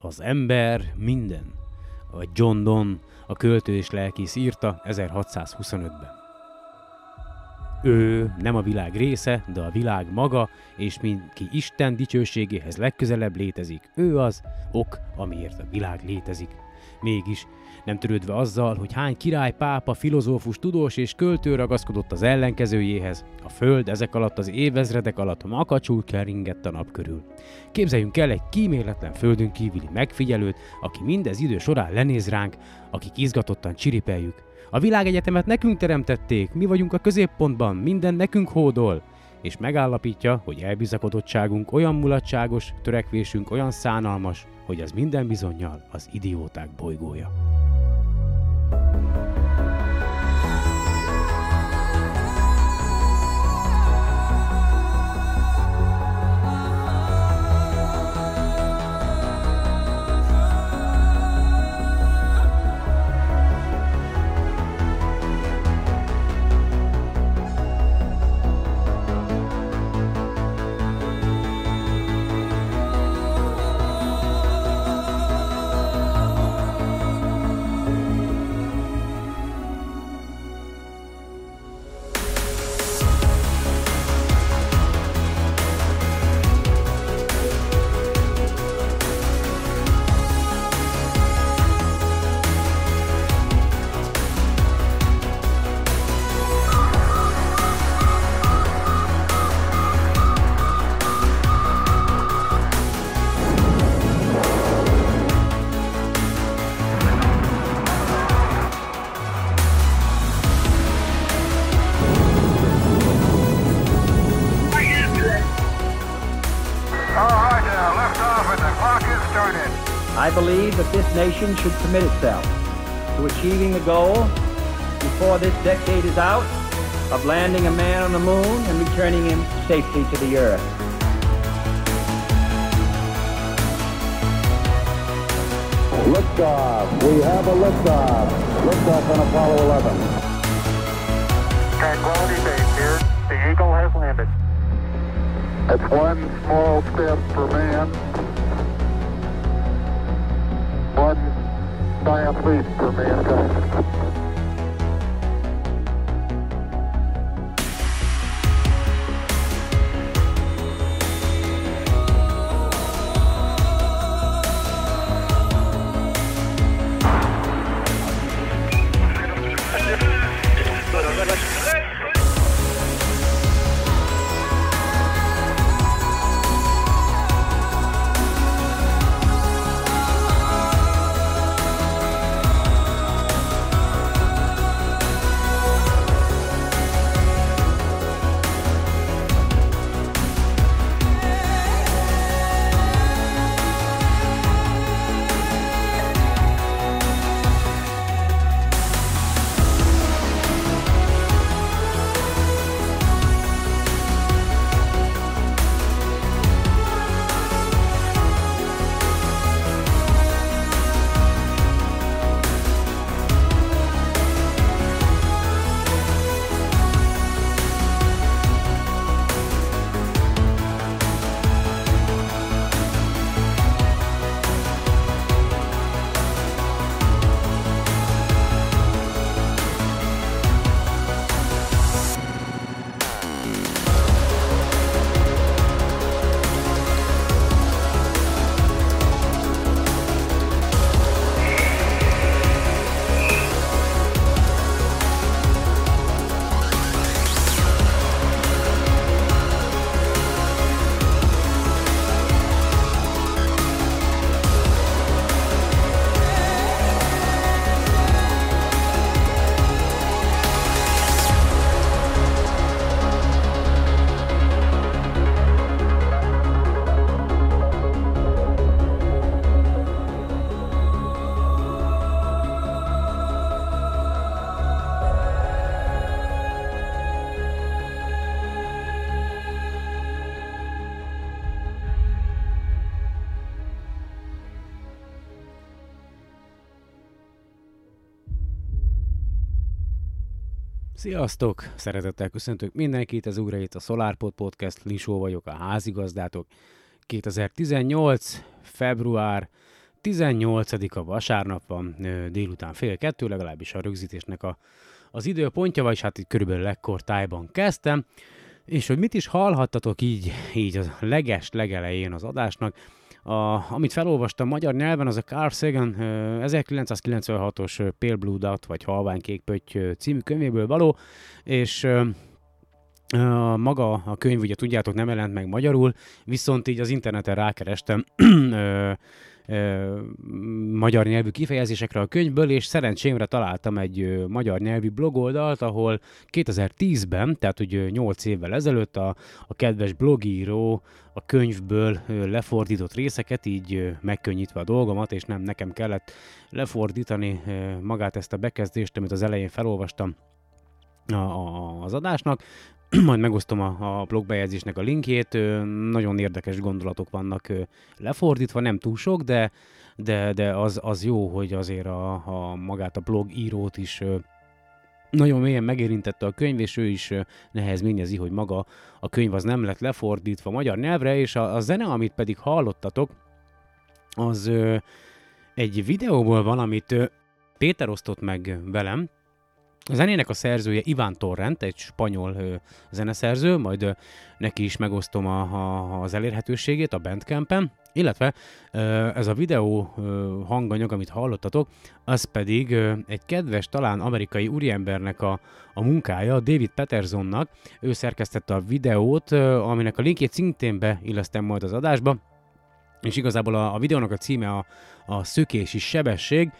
Az ember minden, vagy John Donne, a költő és lelkész írta 1625-ben. Ő nem a világ része, de a világ maga, és ki Isten dicsőségéhez legközelebb létezik. Ő az ok, amiért a világ létezik. Mégis nem törődve azzal, hogy hány király, pápa, filozófus, tudós és költő ragaszkodott az ellenkezőjéhez, a föld ezek alatt az évezredek alatt makacsul keringett a nap körül. Képzeljünk el egy kíméletlen földön kívüli megfigyelőt, aki mindez idő során lenéz ránk, akik izgatottan csiripeljük. A világegyetemet nekünk teremtették, mi vagyunk a középpontban, minden nekünk hódol és megállapítja, hogy elbizakodottságunk olyan mulatságos, törekvésünk olyan szánalmas, hogy az minden bizonyal az idióták bolygója. Should commit itself to achieving the goal before this decade is out of landing a man on the moon and returning him safely to the earth. Liftoff. We have a liftoff. Liftoff on Apollo 11. Tranquility Base here. The Eagle has landed. It's one small step for man, I am pleased to mankind. Sziasztok! Szeretettel köszöntök mindenkit, ez újra itt a SolarPod Podcast, Lisó vagyok, a házigazdátok. 2018. február 18-a vasárnap van délután fél kettő, legalábbis a rögzítésnek a, az időpontja, vagy hát itt körülbelül ekkor tájban kezdtem. És hogy mit is hallhattatok így, így a leges legelején az adásnak, a, amit felolvastam magyar nyelven, az a Carl Sagan 1996-os Pale Blue Dot, vagy Halvány Kék Pötty című könyvéből való, és maga a könyv, ugye tudjátok, nem jelent meg magyarul, viszont így az interneten rákerestem magyar nyelvű kifejezésekre a könyvből, és szerencsémre találtam egy magyar nyelvű blogoldalt, ahol 2010-ben, tehát hogy 8 évvel ezelőtt a, a kedves blogíró a könyvből lefordított részeket, így megkönnyítve a dolgomat, és nem nekem kellett lefordítani magát ezt a bekezdést, amit az elején felolvastam az adásnak, majd megosztom a, a blogbejegyzésnek a linkjét, nagyon érdekes gondolatok vannak lefordítva, nem túl sok, de, de, de az, az jó, hogy azért a, a magát a blog írót is nagyon mélyen megérintette a könyv, és ő is nehezményezi, hogy maga a könyv az nem lett lefordítva magyar nyelvre, és a, a zene, amit pedig hallottatok, az ö, egy videóból van, amit ö, Péter osztott meg velem, a zenének a szerzője Iván Torrent, egy spanyol ö, zeneszerző, majd ö, neki is megosztom a, a, az elérhetőségét a Bandcampen, illetve ö, ez a videó ö, hanganyag, amit hallottatok, az pedig ö, egy kedves, talán amerikai úriembernek a, a munkája, David Petersonnak. Ő szerkesztette a videót, ö, aminek a linkjét szintén beillesztem majd az adásba, és igazából a, a videónak a címe a, a szökési sebesség,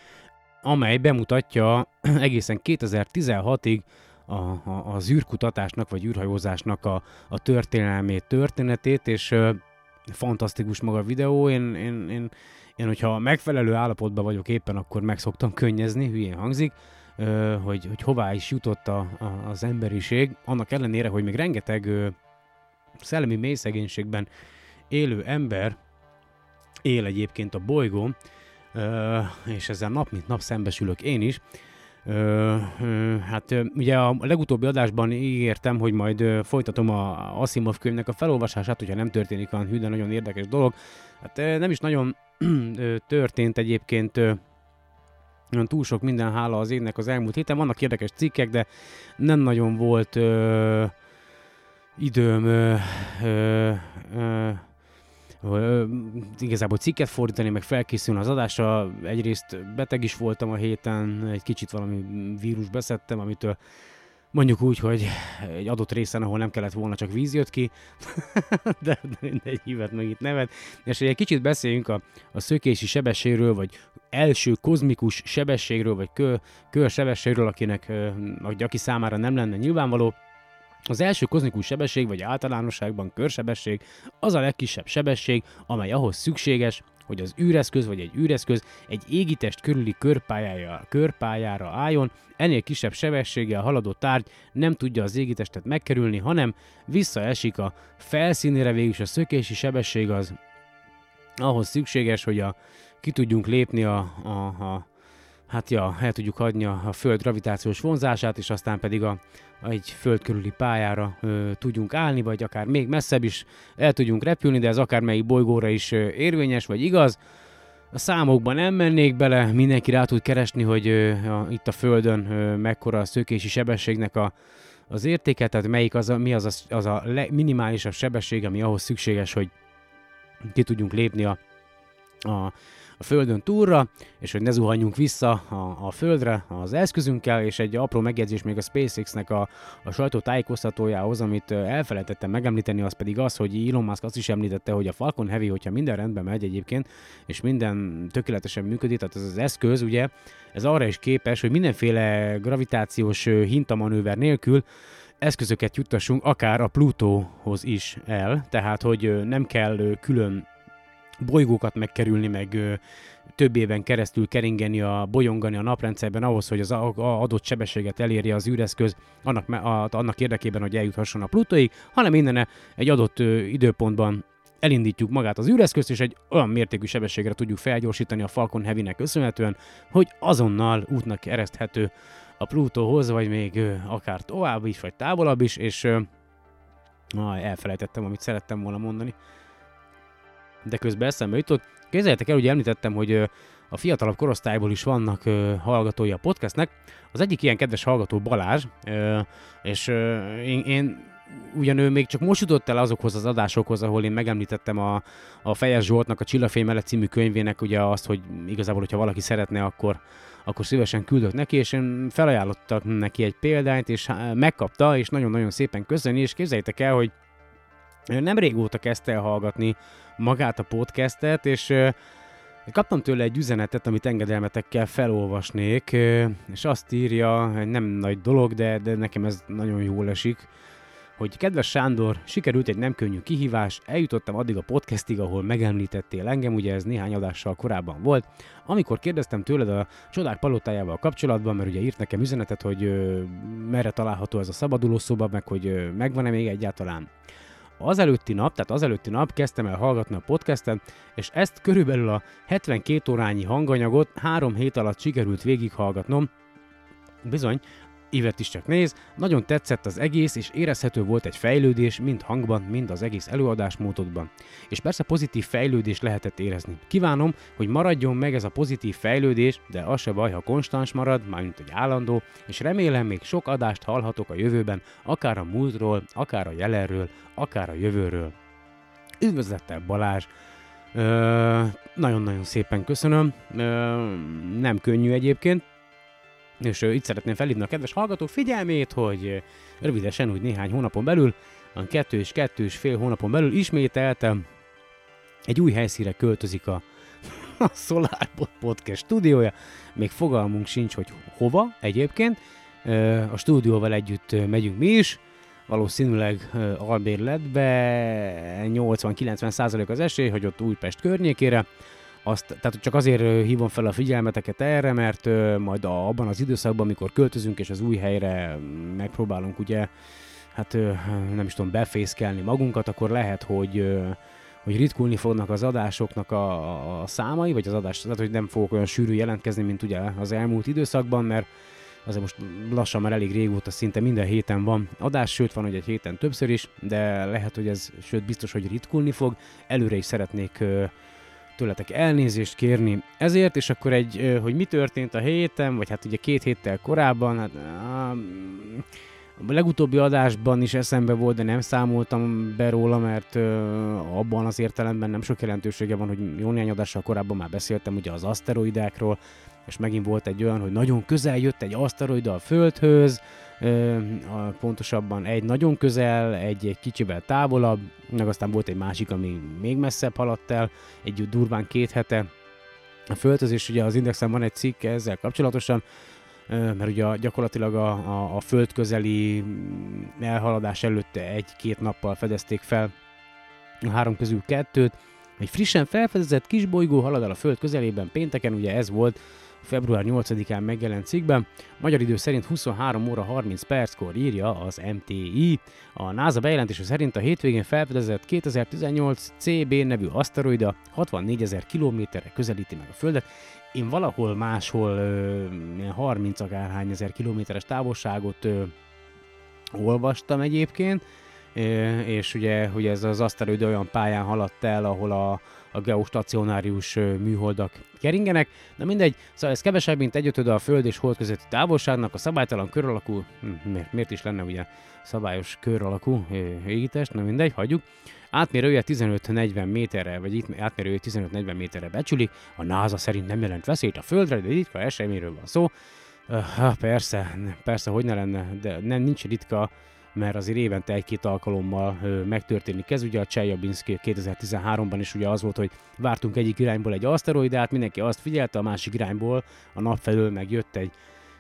amely bemutatja egészen 2016-ig a, a, az űrkutatásnak vagy űrhajózásnak a, a történelmét, történetét, és ö, fantasztikus maga a videó. Én, én, én, én, hogyha megfelelő állapotban vagyok éppen, akkor meg szoktam könnyezni, hülyén hangzik, ö, hogy, hogy hová is jutott a, a, az emberiség, annak ellenére, hogy még rengeteg ö, szellemi mélyszegénységben élő ember él egyébként a bolygón, és ezzel nap mint nap szembesülök én is. Hát ugye a legutóbbi adásban ígértem, hogy majd folytatom a Asimov könyvnek a felolvasását, hogyha nem történik olyan hű, de nagyon érdekes dolog. Hát nem is nagyon történt egyébként olyan túl sok minden hála az énnek az elmúlt héten. Vannak érdekes cikkek, de nem nagyon volt ö, időm ö, ö, ö, igazából cikket fordítani, meg felkészülni az adásra. Egyrészt beteg is voltam a héten, egy kicsit valami vírus beszettem, amitől mondjuk úgy, hogy egy adott részen, ahol nem kellett volna, csak víz jött ki, de, egy hívet meg itt nevet. És egy kicsit beszéljünk a, a szökési sebességről, vagy első kozmikus sebességről, vagy kö, körsebességről, akinek, aki számára nem lenne nyilvánvaló. Az első kozmikus sebesség, vagy általánosságban körsebesség, az a legkisebb sebesség, amely ahhoz szükséges, hogy az űreszköz vagy egy űreszköz egy égitest körüli körpályára, körpályára álljon, ennél kisebb sebességgel haladó tárgy nem tudja az égitestet megkerülni, hanem visszaesik a felszínére, végülis a szökési sebesség az ahhoz szükséges, hogy a, ki tudjunk lépni a, a, a hát ja, el tudjuk hagyni a, a Föld gravitációs vonzását, és aztán pedig a, egy föld körüli pályára ö, tudjunk állni, vagy akár még messzebb is el tudjunk repülni, de ez akár melyik bolygóra is ö, érvényes, vagy igaz. A számokban nem mennék bele, mindenki rá tud keresni, hogy ö, a, itt a Földön ö, mekkora a szökési sebességnek a, az értéke, tehát melyik az a, mi az a, az a le, minimálisabb sebesség, ami ahhoz szükséges, hogy ki tudjunk lépni a, a a Földön túlra, és hogy ne zuhanjunk vissza a, a Földre az eszközünkkel, és egy apró megjegyzés még a SpaceX-nek a, a sajtó tájékoztatójához, amit elfelejtettem megemlíteni, az pedig az, hogy Elon Musk azt is említette, hogy a Falcon Heavy, hogyha minden rendben megy egyébként, és minden tökéletesen működik, tehát ez az eszköz, ugye, ez arra is képes, hogy mindenféle gravitációs hintamanőver nélkül eszközöket juttassunk akár a Plutóhoz is el, tehát hogy nem kell külön bolygókat megkerülni, meg ö, több éven keresztül keringeni, a bolyongani a naprendszerben ahhoz, hogy az a, a adott sebességet elérje az űreszköz annak, a, annak érdekében, hogy eljuthasson a Plutóig, hanem innen egy adott ö, időpontban elindítjuk magát az űreszközt, és egy olyan mértékű sebességre tudjuk felgyorsítani a Falcon Heavy-nek köszönhetően, hogy azonnal útnak kereszthető a Plutóhoz, vagy még ö, akár tovább is, vagy távolabb is, és ö, ah, elfelejtettem, amit szerettem volna mondani. De közben eszembe jutott. Képzeljétek el, hogy említettem, hogy a fiatalabb korosztályból is vannak ö, hallgatói a podcastnek. Az egyik ilyen kedves hallgató Balázs, és én, én ugyan ő még csak most jutott el azokhoz az adásokhoz, ahol én megemlítettem a, a Fejes Zsoltnak a Csillafény mellett című könyvének ugye azt, hogy igazából, hogyha valaki szeretne, akkor, akkor szívesen küldök neki, és én felajánlottak neki egy példányt, és megkapta, és nagyon-nagyon szépen köszöni, és képzeljétek el, hogy nem régóta kezdte el hallgatni magát a podcastet, és kaptam tőle egy üzenetet, amit engedelmetekkel felolvasnék, és azt írja, nem nagy dolog, de, de nekem ez nagyon jól esik, hogy kedves Sándor, sikerült egy nem könnyű kihívás, eljutottam addig a podcastig, ahol megemlítettél engem, ugye ez néhány adással korábban volt, amikor kérdeztem tőled a csodák palotájával kapcsolatban, mert ugye írt nekem üzenetet, hogy ö, merre található ez a szabadulószoba, meg hogy megvan-e még egyáltalán. Az előtti nap, tehát az előtti nap kezdtem el hallgatni a podcastet, és ezt körülbelül a 72 órányi hanganyagot három hét alatt sikerült végighallgatnom. Bizony, Ivet is csak néz, nagyon tetszett az egész, és érezhető volt egy fejlődés, mind hangban, mind az egész előadásmódodban. És persze pozitív fejlődés lehetett érezni. Kívánom, hogy maradjon meg ez a pozitív fejlődés, de az se baj, ha konstans marad, mármint egy állandó, és remélem még sok adást hallhatok a jövőben, akár a múltról, akár a jelenről, akár a jövőről. Üdvözlettel Balázs! Ö, nagyon-nagyon szépen köszönöm. Ö, nem könnyű egyébként, és itt szeretném felhívni a kedves hallgatók figyelmét, hogy rövidesen, úgy néhány hónapon belül, a kettő és kettő és fél hónapon belül ismételtem egy új helyszínre költözik a, a Solar Podcast stúdiója. Még fogalmunk sincs, hogy hova egyébként. A stúdióval együtt megyünk mi is, valószínűleg albérletbe 80-90 százalék az esély, hogy ott Újpest környékére. Azt, tehát csak azért hívom fel a figyelmeteket erre, mert majd a, abban az időszakban, amikor költözünk és az új helyre megpróbálunk ugye, hát nem is tudom, befészkelni magunkat, akkor lehet, hogy hogy ritkulni fognak az adásoknak a, a, számai, vagy az adás, tehát hogy nem fogok olyan sűrű jelentkezni, mint ugye az elmúlt időszakban, mert azért most lassan már elég régóta szinte minden héten van adás, sőt van, hogy egy héten többször is, de lehet, hogy ez, sőt biztos, hogy ritkulni fog. Előre is szeretnék tőletek elnézést kérni ezért, és akkor egy, hogy mi történt a héten, vagy hát ugye két héttel korábban, hát a legutóbbi adásban is eszembe volt, de nem számoltam be róla, mert abban az értelemben nem sok jelentősége van, hogy jó néhány adással korábban már beszéltem ugye az aszteroidákról, és megint volt egy olyan, hogy nagyon közel jött egy aszteroida a Földhöz, pontosabban egy nagyon közel, egy, egy kicsivel távolabb, meg aztán volt egy másik, ami még messzebb haladt el, egy durván két hete a Földhöz, és ugye az Indexen van egy cikk ezzel kapcsolatosan, mert ugye gyakorlatilag a, a, a föld közeli mm, elhaladás előtte egy-két nappal fedezték fel a három közül kettőt. Egy frissen felfedezett kisbolygó halad el a föld közelében pénteken, ugye ez volt február 8-án megjelent cikkben. Magyar idő szerint 23 óra 30 perckor írja az MTI. A NASA bejelentése szerint a hétvégén felfedezett 2018 CB nevű aszteroida 64 ezer kilométerre közelíti meg a Földet. Én valahol máshol ö, ilyen 30 akárhány ezer kilométeres távolságot olvastam egyébként, és ugye, hogy ez az aszteroida olyan pályán haladt el, ahol a, a geostacionárius műholdak keringenek. Na mindegy, szóval ez kevesebb, mint egyötöde a Föld és Hold közötti távolságnak, a szabálytalan kör alakú, hm, miért, miért is lenne ugye szabályos kör alakú ö, égitest, na mindegy, hagyjuk. Átmérője 15-40 méterre, vagy itt átmérője 15-40 méterre becsülik, a NASA szerint nem jelent veszélyt a Földre, de ritka eseményről van szó. Uh, persze, persze, hogy ne lenne, de nem nincs ritka, mert azért évente egy-két alkalommal megtörténik ez. Ugye a Csejabinszki 2013-ban is ugye az volt, hogy vártunk egyik irányból egy aszteroidát, mindenki azt figyelte, a másik irányból a nap felől megjött egy,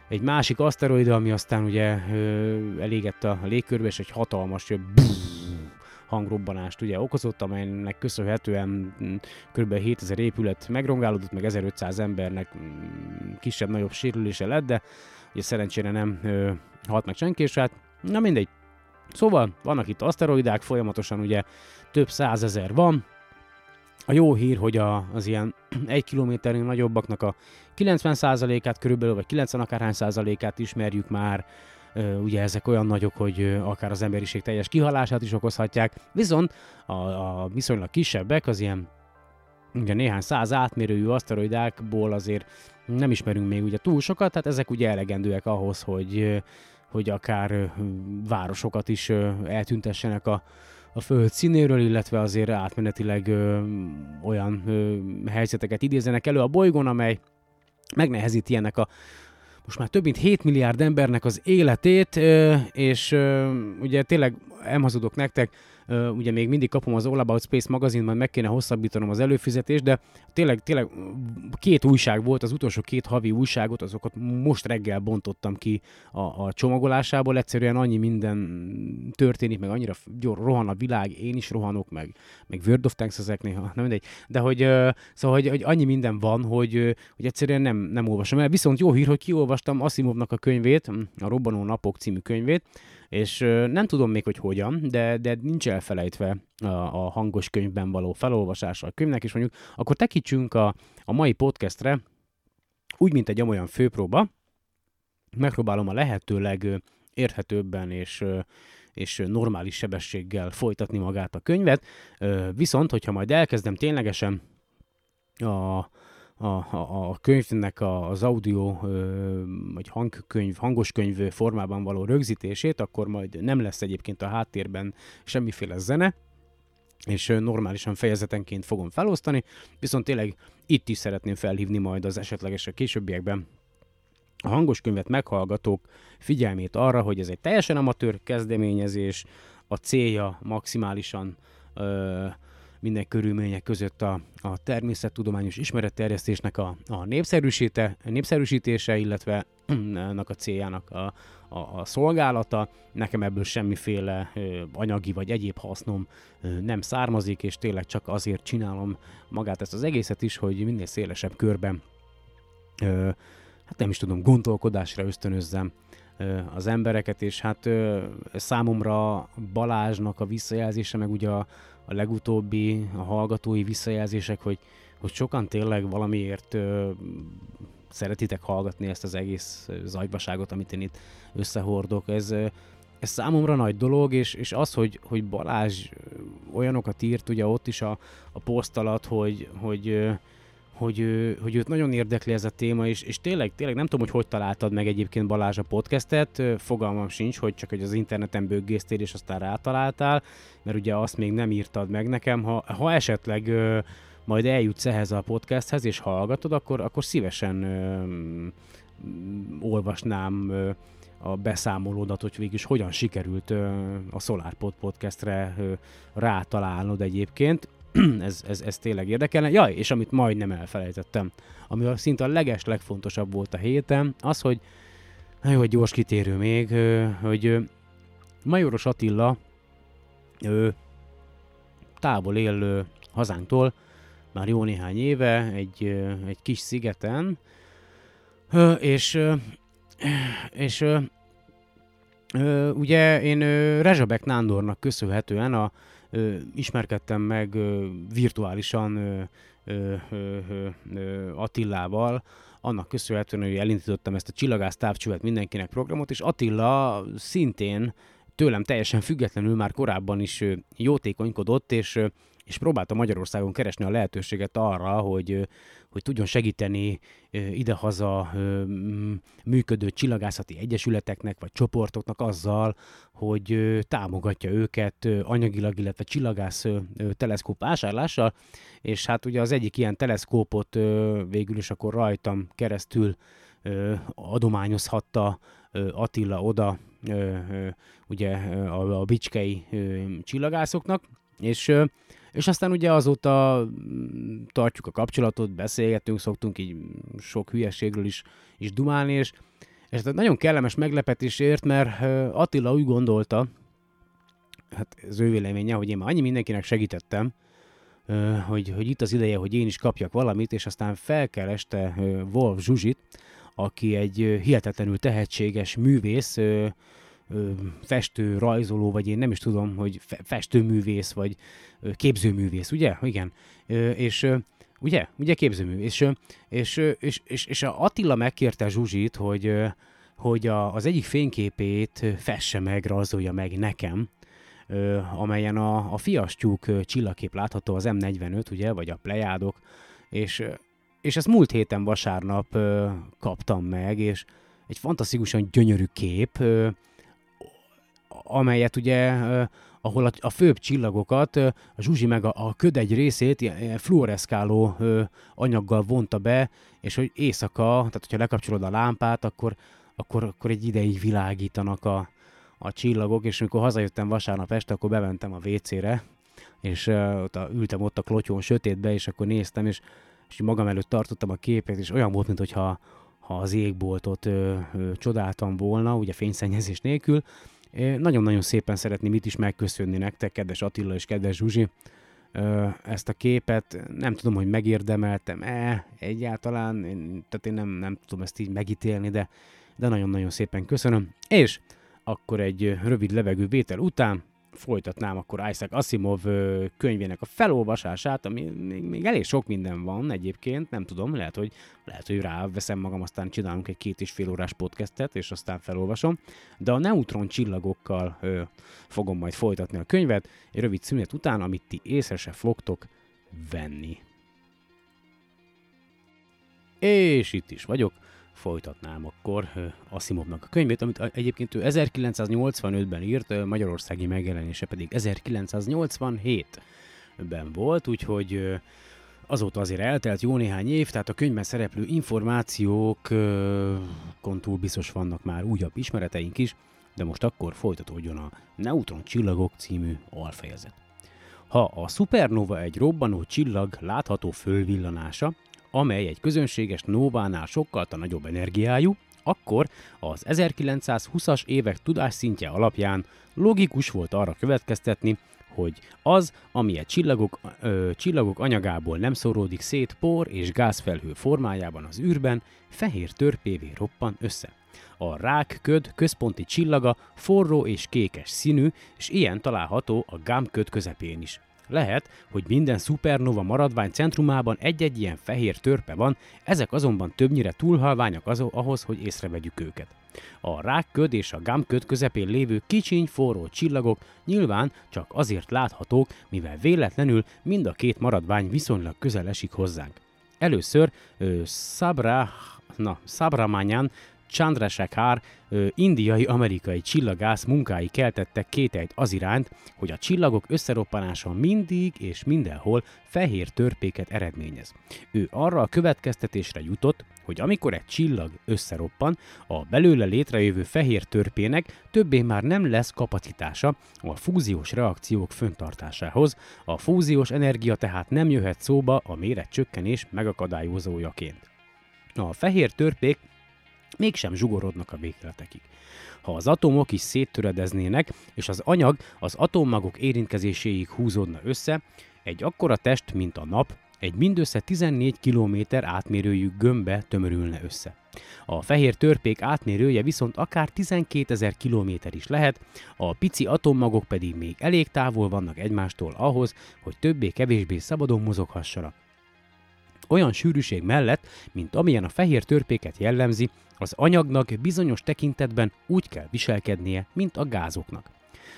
egy másik aszteroida, ami aztán ugye ö, elégett a légkörbe, és egy hatalmas ö, hangrobbanást ugye okozott, amelynek köszönhetően mm, kb. 7000 épület megrongálódott, meg 1500 embernek mm, kisebb-nagyobb sérülése lett, de ugye szerencsére nem ö, halt meg senki, és hát na mindegy. Szóval vannak itt aszteroidák, folyamatosan ugye több százezer van. A jó hír, hogy a, az ilyen egy kilométernél nagyobbaknak a 90%-át körülbelül, vagy 90 akárhány százalékát ismerjük már, ugye ezek olyan nagyok, hogy akár az emberiség teljes kihalását is okozhatják, viszont a, a viszonylag kisebbek, az ilyen ugye néhány száz átmérőjű aszteroidákból azért nem ismerünk még ugye túl sokat, tehát ezek ugye elegendőek ahhoz, hogy, hogy akár városokat is eltüntessenek a, a föld színéről, illetve azért átmenetileg olyan helyzeteket idézenek elő a bolygón, amely megnehezíti ennek a most már több mint 7 milliárd embernek az életét, és ugye tényleg elmazudok nektek, ugye még mindig kapom az All About Space magazinban, meg kéne hosszabbítanom az előfizetést, de tényleg, tényleg két újság volt, az utolsó két havi újságot, azokat most reggel bontottam ki a, a csomagolásából, egyszerűen annyi minden történik, meg annyira gyor, rohan a világ, én is rohanok, meg, meg World of Tanks ezek néha, nem mindegy, de hogy, szóval, hogy, hogy annyi minden van, hogy, hogy egyszerűen nem, nem olvasom el. Viszont jó hír, hogy kiolvastam Asimovnak a könyvét, a Robbanó Napok című könyvét, és nem tudom még, hogy hogyan, de, de nincs elfelejtve a, a hangos könyvben való felolvasása a könyvnek, és mondjuk akkor tekintsünk a, a mai podcastre úgy, mint egy olyan főpróba, megpróbálom a lehetőleg érthetőbben és, és normális sebességgel folytatni magát a könyvet, viszont, hogyha majd elkezdem ténylegesen a, a, a, a könyvnek az audio vagy hangkönyv, hangos könyv formában való rögzítését, akkor majd nem lesz egyébként a háttérben semmiféle zene, és normálisan fejezetenként fogom felosztani, viszont tényleg itt is szeretném felhívni majd az esetleges a későbbiekben a hangos könyvet meghallgatók figyelmét arra, hogy ez egy teljesen amatőr kezdeményezés, a célja maximálisan ö, minden körülmények között a, a természettudományos ismeretterjesztésnek a, a népszerűsíte, népszerűsítése, illetve ennek a céljának a, a, a szolgálata. Nekem ebből semmiféle anyagi vagy egyéb hasznom nem származik, és tényleg csak azért csinálom magát ezt az egészet is, hogy minél szélesebb körben hát nem is tudom, gondolkodásra ösztönözzem az embereket, és hát számomra Balázsnak a visszajelzése, meg ugye a, a legutóbbi, a hallgatói visszajelzések, hogy, hogy sokan tényleg valamiért szeretitek hallgatni ezt az egész zajbaságot, amit én itt összehordok. Ez, ez számomra nagy dolog, és, és az, hogy, hogy Balázs olyanokat írt ugye ott is a, a poszt alatt, hogy, hogy hogy, hogy őt nagyon érdekli ez a téma, és, és tényleg, tényleg nem tudom, hogy hogy találtad meg egyébként Balázs a podcastet, fogalmam sincs, hogy csak hogy az interneten böggésztél, és aztán rátaláltál, mert ugye azt még nem írtad meg nekem. Ha, ha esetleg ö, majd eljutsz ehhez a podcasthez, és hallgatod, akkor, akkor szívesen ö, olvasnám ö, a beszámolódat, hogy végül is hogyan sikerült ö, a SolarPod podcastre ö, rátalálnod egyébként. ez, ez, ez tényleg érdekelne. Jaj, és amit majdnem elfelejtettem, ami a szinte a leges legfontosabb volt a héten, az, hogy nagyon hogy gyors kitérő még, hogy Majoros Attila ő távol él hazánktól, már jó néhány éve, egy, egy kis szigeten, és, és ugye én Rezsabek Nándornak köszönhetően a ö, ismerkedtem meg ö, virtuálisan ö, ö, ö, Attillával, annak köszönhetően, hogy elindítottam ezt a csillagász távcsövet mindenkinek programot, és Attila szintén tőlem teljesen függetlenül már korábban is jótékonykodott, és és próbálta Magyarországon keresni a lehetőséget arra, hogy, hogy tudjon segíteni idehaza működő csillagászati egyesületeknek vagy csoportoknak azzal, hogy támogatja őket anyagilag, illetve csillagász teleszkóp vásárlással, és hát ugye az egyik ilyen teleszkópot végül is akkor rajtam keresztül adományozhatta Attila oda ugye a, a bicskei csillagászoknak, és és aztán ugye azóta mm, tartjuk a kapcsolatot, beszélgetünk, szoktunk így sok hülyeségről is, is dumálni, és, és ez nagyon kellemes meglepetés ért, mert Attila úgy gondolta, hát az ő véleménye, hogy én már annyi mindenkinek segítettem, hogy, hogy itt az ideje, hogy én is kapjak valamit, és aztán felkereste Wolf Zsuzsit, aki egy hihetetlenül tehetséges művész, festő, rajzoló, vagy én nem is tudom, hogy festőművész, vagy képzőművész, ugye? Igen. És ugye? Ugye képzőművész. És, és, és, és, a Attila megkérte Zsuzsit, hogy, hogy a, az egyik fényképét fesse meg, rajzolja meg nekem, amelyen a, a fiastyúk csillagkép látható, az M45, ugye, vagy a Plejádok, és, és ezt múlt héten vasárnap kaptam meg, és egy fantasztikusan gyönyörű kép, ö, amelyet ugye, ahol a, a főbb csillagokat, a Zsuzsi meg a, a köd egy részét ilyen, fluoreszkáló anyaggal vonta be, és hogy éjszaka, tehát hogyha lekapcsolod a lámpát, akkor, akkor, akkor egy ideig világítanak a, a csillagok, és amikor hazajöttem vasárnap este, akkor bementem a WC-re, és ott a, ültem ott a klotyón sötétbe, és akkor néztem, és, és magam előtt tartottam a képet, és olyan volt, mintha ha az égboltot ö, ö, csodáltam volna, ugye fényszennyezés nélkül. Nagyon-nagyon szépen szeretném itt is megköszönni nektek, kedves Attila és kedves Zsuzsi, ezt a képet. Nem tudom, hogy megérdemeltem-e egyáltalán, én, tehát én nem, nem tudom ezt így megítélni, de, de nagyon-nagyon szépen köszönöm. És akkor egy rövid levegővétel után folytatnám akkor Isaac Asimov könyvének a felolvasását, ami még, még elég sok minden van egyébként, nem tudom, lehet, hogy, lehet, hogy ráveszem magam, aztán csinálunk egy két és fél órás podcastet, és aztán felolvasom, de a neutron csillagokkal ö, fogom majd folytatni a könyvet, egy rövid szünet után, amit ti észre se fogtok venni. És itt is vagyok, folytatnám akkor Asimovnak a könyvét, amit egyébként ő 1985-ben írt, magyarországi megjelenése pedig 1987-ben volt, úgyhogy azóta azért eltelt jó néhány év, tehát a könyvben szereplő információkon túl biztos vannak már újabb ismereteink is, de most akkor folytatódjon a Neutron csillagok című alfejezet. Ha a szupernova egy robbanó csillag látható fölvillanása, amely egy közönséges novánál sokkal nagyobb energiájú, akkor az 1920-as évek tudásszintje alapján logikus volt arra következtetni, hogy az, ami egy csillagok, ö, csillagok anyagából nem szóródik szét por és gázfelhő formájában az űrben, fehér törpévé roppan össze. A rák köd központi csillaga forró és kékes színű, és ilyen található a gám köd közepén is. Lehet, hogy minden szupernova maradvány centrumában egy-egy ilyen fehér törpe van, ezek azonban többnyire túlhalványak azó, ahhoz, hogy észrevegyük őket. A rákköd és a gámköd közepén lévő kicsiny, forró csillagok nyilván csak azért láthatók, mivel véletlenül mind a két maradvány viszonylag közel esik hozzánk. Először ö, Sabra, na, Sabramanian Chandrasekhar indiai-amerikai csillagász munkái keltettek kételyt az iránt, hogy a csillagok összeroppanása mindig és mindenhol fehér törpéket eredményez. Ő arra a következtetésre jutott, hogy amikor egy csillag összeroppan, a belőle létrejövő fehér törpének többé már nem lesz kapacitása a fúziós reakciók föntartásához, a fúziós energia tehát nem jöhet szóba a méret csökkenés megakadályozójaként. A fehér törpék mégsem zsugorodnak a végletekig. Ha az atomok is széttöredeznének, és az anyag az atommagok érintkezéséig húzódna össze, egy akkora test, mint a nap, egy mindössze 14 km átmérőjű gömbbe tömörülne össze. A fehér törpék átmérője viszont akár 12 ezer km is lehet, a pici atommagok pedig még elég távol vannak egymástól ahhoz, hogy többé-kevésbé szabadon mozoghassanak. Olyan sűrűség mellett, mint amilyen a fehér törpéket jellemzi, az anyagnak bizonyos tekintetben úgy kell viselkednie, mint a gázoknak.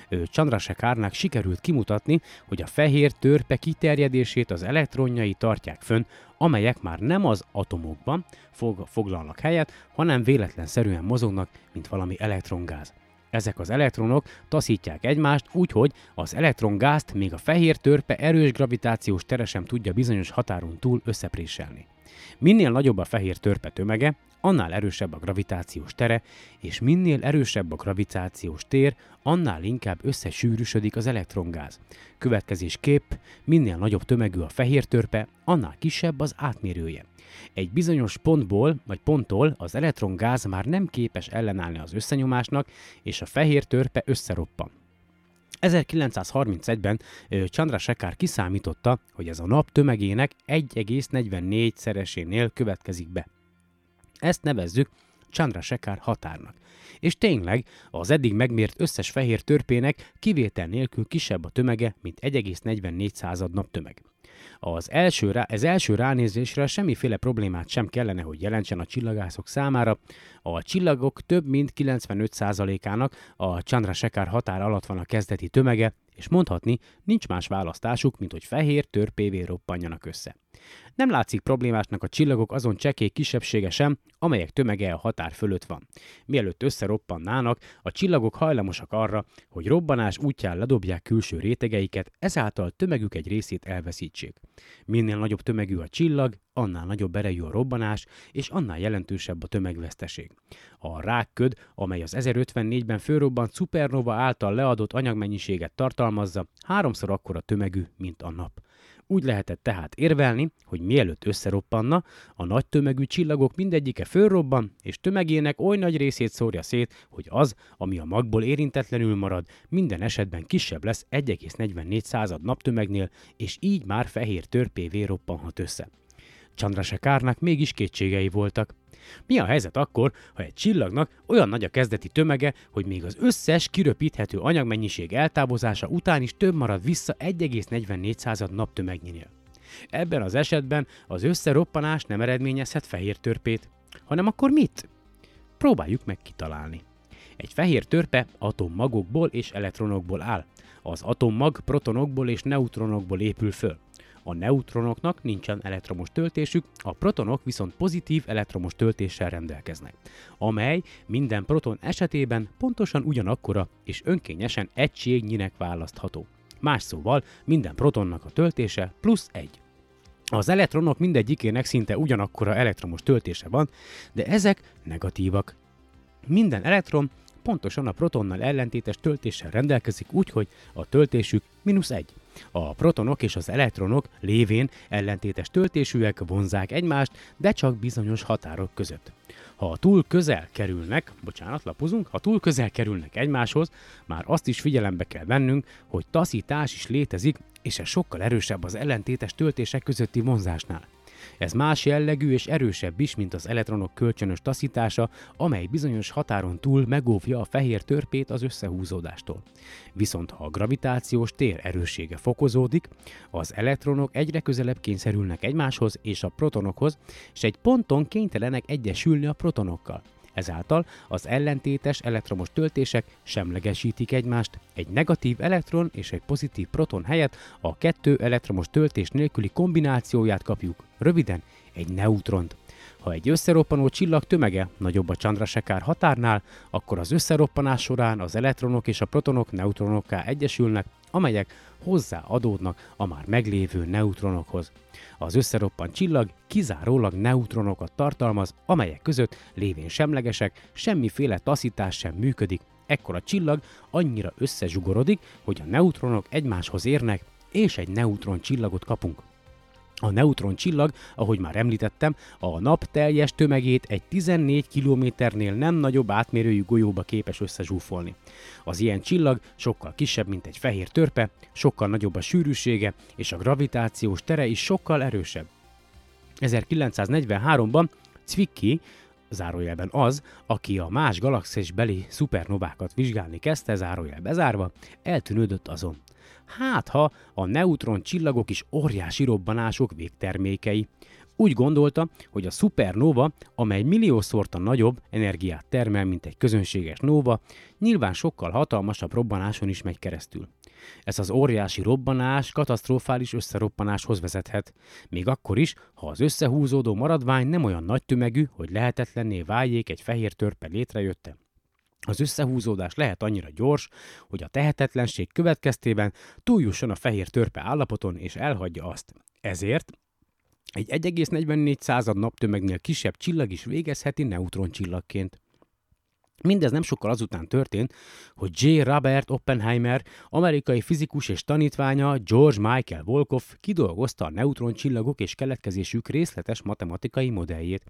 Ö, Chandrasekhárnak sikerült kimutatni, hogy a fehér törpe kiterjedését az elektronjai tartják fönn, amelyek már nem az atomokban fog, foglalnak helyet, hanem véletlenszerűen mozognak, mint valami elektrongáz. Ezek az elektronok taszítják egymást, úgyhogy az elektrongázt még a fehér törpe erős gravitációs tere sem tudja bizonyos határon túl összepréselni. Minél nagyobb a fehér törpe tömege, annál erősebb a gravitációs tere, és minél erősebb a gravitációs tér, annál inkább összesűrűsödik az elektrongáz. Következésképp, minél nagyobb tömegű a fehér törpe, annál kisebb az átmérője. Egy bizonyos pontból vagy ponttól az elektrongáz már nem képes ellenállni az összenyomásnak, és a fehér törpe összeroppan. 1931-ben ö, Chandrasekhar kiszámította, hogy ez a nap tömegének 1,44 szeresénél következik be. Ezt nevezzük Chandrasekhar határnak. És tényleg, az eddig megmért összes fehér törpének kivétel nélkül kisebb a tömege, mint 1,44 század nap tömeg. Az első, ez első ránézésre semmiféle problémát sem kellene, hogy jelentsen a csillagászok számára. A csillagok több mint 95%-ának a Chandrasekhar határ alatt van a kezdeti tömege, és mondhatni, nincs más választásuk, mint hogy fehér törpévé roppanjanak össze. Nem látszik problémásnak a csillagok azon csekély kisebbsége sem, amelyek tömege a határ fölött van. Mielőtt összeroppannának, a csillagok hajlamosak arra, hogy robbanás útján ledobják külső rétegeiket, ezáltal tömegük egy részét elveszítsék. Minél nagyobb tömegű a csillag, annál nagyobb erejű a robbanás, és annál jelentősebb a tömegveszteség. A rákköd, amely az 1054-ben fölrobbant szupernova által leadott anyagmennyiséget tartalmazza, háromszor akkora tömegű, mint a nap. Úgy lehetett tehát érvelni, hogy mielőtt összeroppanna, a nagy tömegű csillagok mindegyike fölrobban, és tömegének oly nagy részét szórja szét, hogy az, ami a magból érintetlenül marad, minden esetben kisebb lesz 1,44 század naptömegnél, és így már fehér törpévé roppanhat össze. Chandrasekárnak mégis kétségei voltak. Mi a helyzet akkor, ha egy csillagnak olyan nagy a kezdeti tömege, hogy még az összes kiröpíthető anyagmennyiség eltávozása után is több marad vissza 1,44 század naptömegnél? Ebben az esetben az összeroppanás nem eredményezhet fehér törpét, hanem akkor mit? Próbáljuk meg kitalálni. Egy fehér törpe atommagokból és elektronokból áll. Az atommag protonokból és neutronokból épül föl. A neutronoknak nincsen elektromos töltésük, a protonok viszont pozitív elektromos töltéssel rendelkeznek, amely minden proton esetében pontosan ugyanakkora és önkényesen egységnyinek választható. Más szóval minden protonnak a töltése plusz egy. Az elektronok mindegyikének szinte ugyanakkora elektromos töltése van, de ezek negatívak. Minden elektron pontosan a protonnal ellentétes töltéssel rendelkezik úgy, hogy a töltésük mínusz egy. A protonok és az elektronok lévén ellentétes töltésűek vonzák egymást, de csak bizonyos határok között. Ha túl közel kerülnek, bocsánat, lapozunk, ha túl közel kerülnek egymáshoz, már azt is figyelembe kell vennünk, hogy taszítás is létezik, és ez sokkal erősebb az ellentétes töltések közötti vonzásnál. Ez más jellegű és erősebb is, mint az elektronok kölcsönös taszítása, amely bizonyos határon túl megóvja a fehér törpét az összehúzódástól. Viszont ha a gravitációs tér erőssége fokozódik, az elektronok egyre közelebb kényszerülnek egymáshoz és a protonokhoz, és egy ponton kénytelenek egyesülni a protonokkal. Ezáltal az ellentétes elektromos töltések semlegesítik egymást, egy negatív elektron és egy pozitív proton helyett a kettő elektromos töltés nélküli kombinációját kapjuk, röviden egy neutront. Ha egy összeroppanó csillag tömege nagyobb a Chandrasekhar határnál, akkor az összeroppanás során az elektronok és a protonok neutronokká egyesülnek, amelyek hozzáadódnak a már meglévő neutronokhoz. Az összeroppant csillag kizárólag neutronokat tartalmaz, amelyek között lévén semlegesek, semmiféle taszítás sem működik. Ekkor a csillag annyira összezsugorodik, hogy a neutronok egymáshoz érnek, és egy neutron csillagot kapunk. A neutron csillag, ahogy már említettem, a nap teljes tömegét egy 14 kilométernél nem nagyobb átmérőjű golyóba képes összezsúfolni. Az ilyen csillag sokkal kisebb, mint egy fehér törpe, sokkal nagyobb a sűrűsége, és a gravitációs tere is sokkal erősebb. 1943-ban Zwicky, zárójelben az, aki a más galaxisbeli szupernovákat vizsgálni kezdte, zárójel bezárva, eltűnődött azon. Hát ha a neutron csillagok is óriási robbanások végtermékei. Úgy gondolta, hogy a szupernova, amely milliószorta nagyobb energiát termel, mint egy közönséges nóva, nyilván sokkal hatalmasabb robbanáson is megy keresztül. Ez az óriási robbanás katasztrofális összeroppanáshoz vezethet, még akkor is, ha az összehúzódó maradvány nem olyan nagy tömegű, hogy lehetetlenné váljék egy fehér törpe létrejötte. Az összehúzódás lehet annyira gyors, hogy a tehetetlenség következtében túljusson a fehér törpe állapoton és elhagyja azt. Ezért egy 1,44 század naptömegnél kisebb csillag is végezheti neutroncsillagként. Mindez nem sokkal azután történt, hogy J. Robert Oppenheimer, amerikai fizikus és tanítványa George Michael Volkov kidolgozta a neutroncsillagok és keletkezésük részletes matematikai modelljét.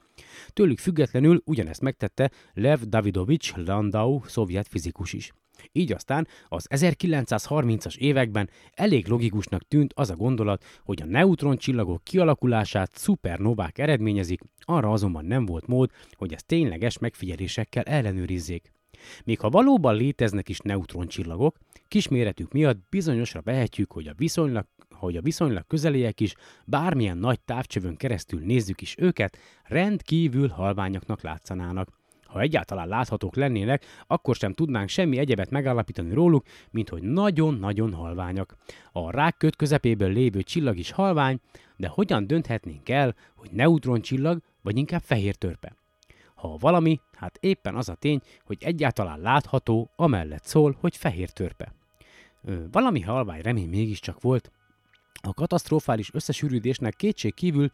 Tőlük függetlenül ugyanezt megtette Lev Davidovich Landau, szovjet fizikus is. Így aztán az 1930-as években elég logikusnak tűnt az a gondolat, hogy a neutroncsillagok kialakulását szupernovák eredményezik, arra azonban nem volt mód, hogy ezt tényleges megfigyelésekkel ellenőrizzék. Még ha valóban léteznek is neutroncsillagok, kisméretük miatt bizonyosra vehetjük, hogy a viszonylag hogy a viszonylag közeliek is, bármilyen nagy távcsövön keresztül nézzük is őket, rendkívül halványaknak látszanának. Ha egyáltalán láthatók lennének, akkor sem tudnánk semmi egyebet megállapítani róluk, mint hogy nagyon-nagyon halványak. A rákköt közepéből lévő csillag is halvány, de hogyan dönthetnénk el, hogy neutroncsillag vagy inkább fehér törpe? Ha valami, hát éppen az a tény, hogy egyáltalán látható, amellett szól, hogy fehér törpe. Valami halvány remény mégiscsak volt. A katasztrofális összesűrűdésnek kétség kívül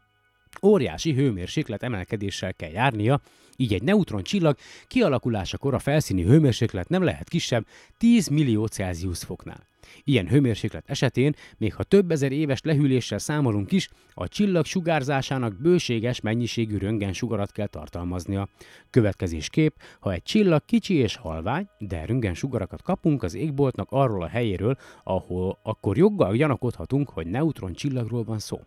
óriási hőmérséklet emelkedéssel kell járnia, így egy neutron csillag kialakulásakor a felszíni hőmérséklet nem lehet kisebb 10 millió Celsius foknál. Ilyen hőmérséklet esetén, még ha több ezer éves lehűléssel számolunk is, a csillag sugárzásának bőséges mennyiségű röntgen sugarat kell tartalmaznia. Következésképp, ha egy csillag kicsi és halvány, de röntgen sugarakat kapunk az égboltnak arról a helyéről, ahol akkor joggal gyanakodhatunk, hogy neutron csillagról van szó.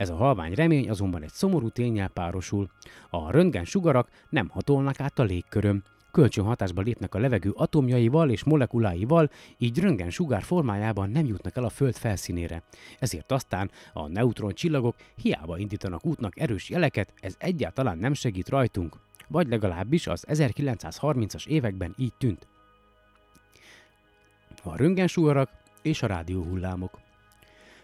Ez a halvány remény azonban egy szomorú tényel párosul. A röntgen sugarak nem hatolnak át a légkörön. Kölcsönhatásba lépnek a levegő atomjaival és molekuláival, így röntgen sugár formájában nem jutnak el a Föld felszínére. Ezért aztán a neutron csillagok hiába indítanak útnak erős jeleket, ez egyáltalán nem segít rajtunk. Vagy legalábbis az 1930-as években így tűnt. A röntgensugarak és a rádióhullámok.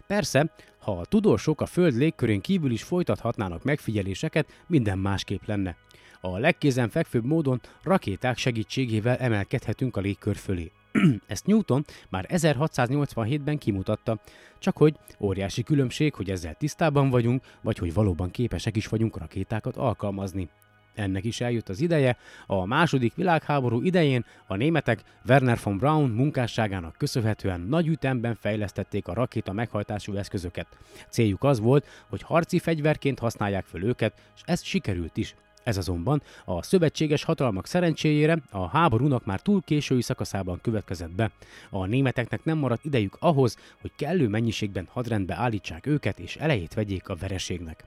Persze, ha a tudósok a Föld légkörén kívül is folytathatnának megfigyeléseket, minden másképp lenne. A legkézen fekvőbb módon rakéták segítségével emelkedhetünk a légkör fölé. Ezt Newton már 1687-ben kimutatta, csak hogy óriási különbség, hogy ezzel tisztában vagyunk, vagy hogy valóban képesek is vagyunk rakétákat alkalmazni. Ennek is eljött az ideje, a második világháború idején a németek Werner von Braun munkásságának köszönhetően nagy ütemben fejlesztették a rakéta meghajtású eszközöket. Céljuk az volt, hogy harci fegyverként használják föl őket, és ez sikerült is. Ez azonban a szövetséges hatalmak szerencséjére a háborúnak már túl késői szakaszában következett be. A németeknek nem maradt idejük ahhoz, hogy kellő mennyiségben hadrendbe állítsák őket és elejét vegyék a vereségnek.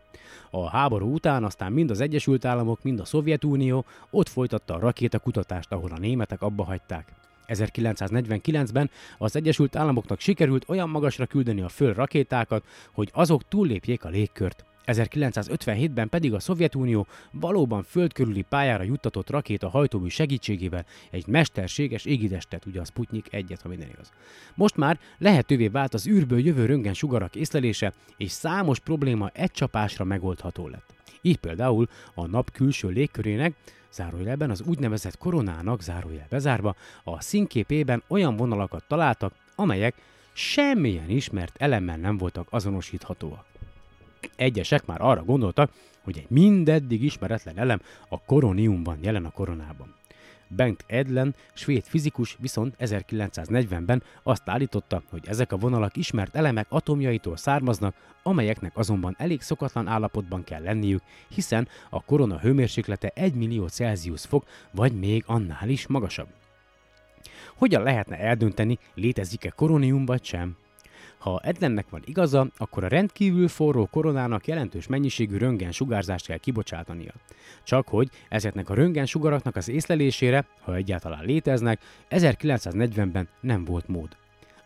A háború után aztán mind az Egyesült Államok, mind a Szovjetunió ott folytatta a rakétakutatást, ahol a németek abba hagyták. 1949-ben az Egyesült Államoknak sikerült olyan magasra küldeni a föld rakétákat, hogy azok túllépjék a légkört. 1957-ben pedig a Szovjetunió valóban földkörüli pályára juttatott rakéta hajtómű segítségével egy mesterséges égidestet, ugye a Sputnik egyet, ha minden igaz. Most már lehetővé vált az űrből jövő röntgen sugarak észlelése, és számos probléma egy csapásra megoldható lett. Így például a nap külső légkörének, zárójelben az úgynevezett koronának, zárójel bezárva, a színképében olyan vonalakat találtak, amelyek semmilyen ismert elemmel nem voltak azonosíthatóak. Egyesek már arra gondoltak, hogy egy mindeddig ismeretlen elem a koroniumban jelen a koronában. Bengt Edlen, svéd fizikus viszont 1940-ben azt állította, hogy ezek a vonalak ismert elemek atomjaitól származnak, amelyeknek azonban elég szokatlan állapotban kell lenniük, hiszen a korona hőmérséklete 1 millió Celsius fok, vagy még annál is magasabb. Hogyan lehetne eldönteni, létezik-e koronium vagy sem? Ha Edlennek van igaza, akkor a rendkívül forró koronának jelentős mennyiségű röntgen sugárzást kell kibocsátania. Csak hogy ezeknek a röntgen sugaraknak az észlelésére, ha egyáltalán léteznek, 1940-ben nem volt mód.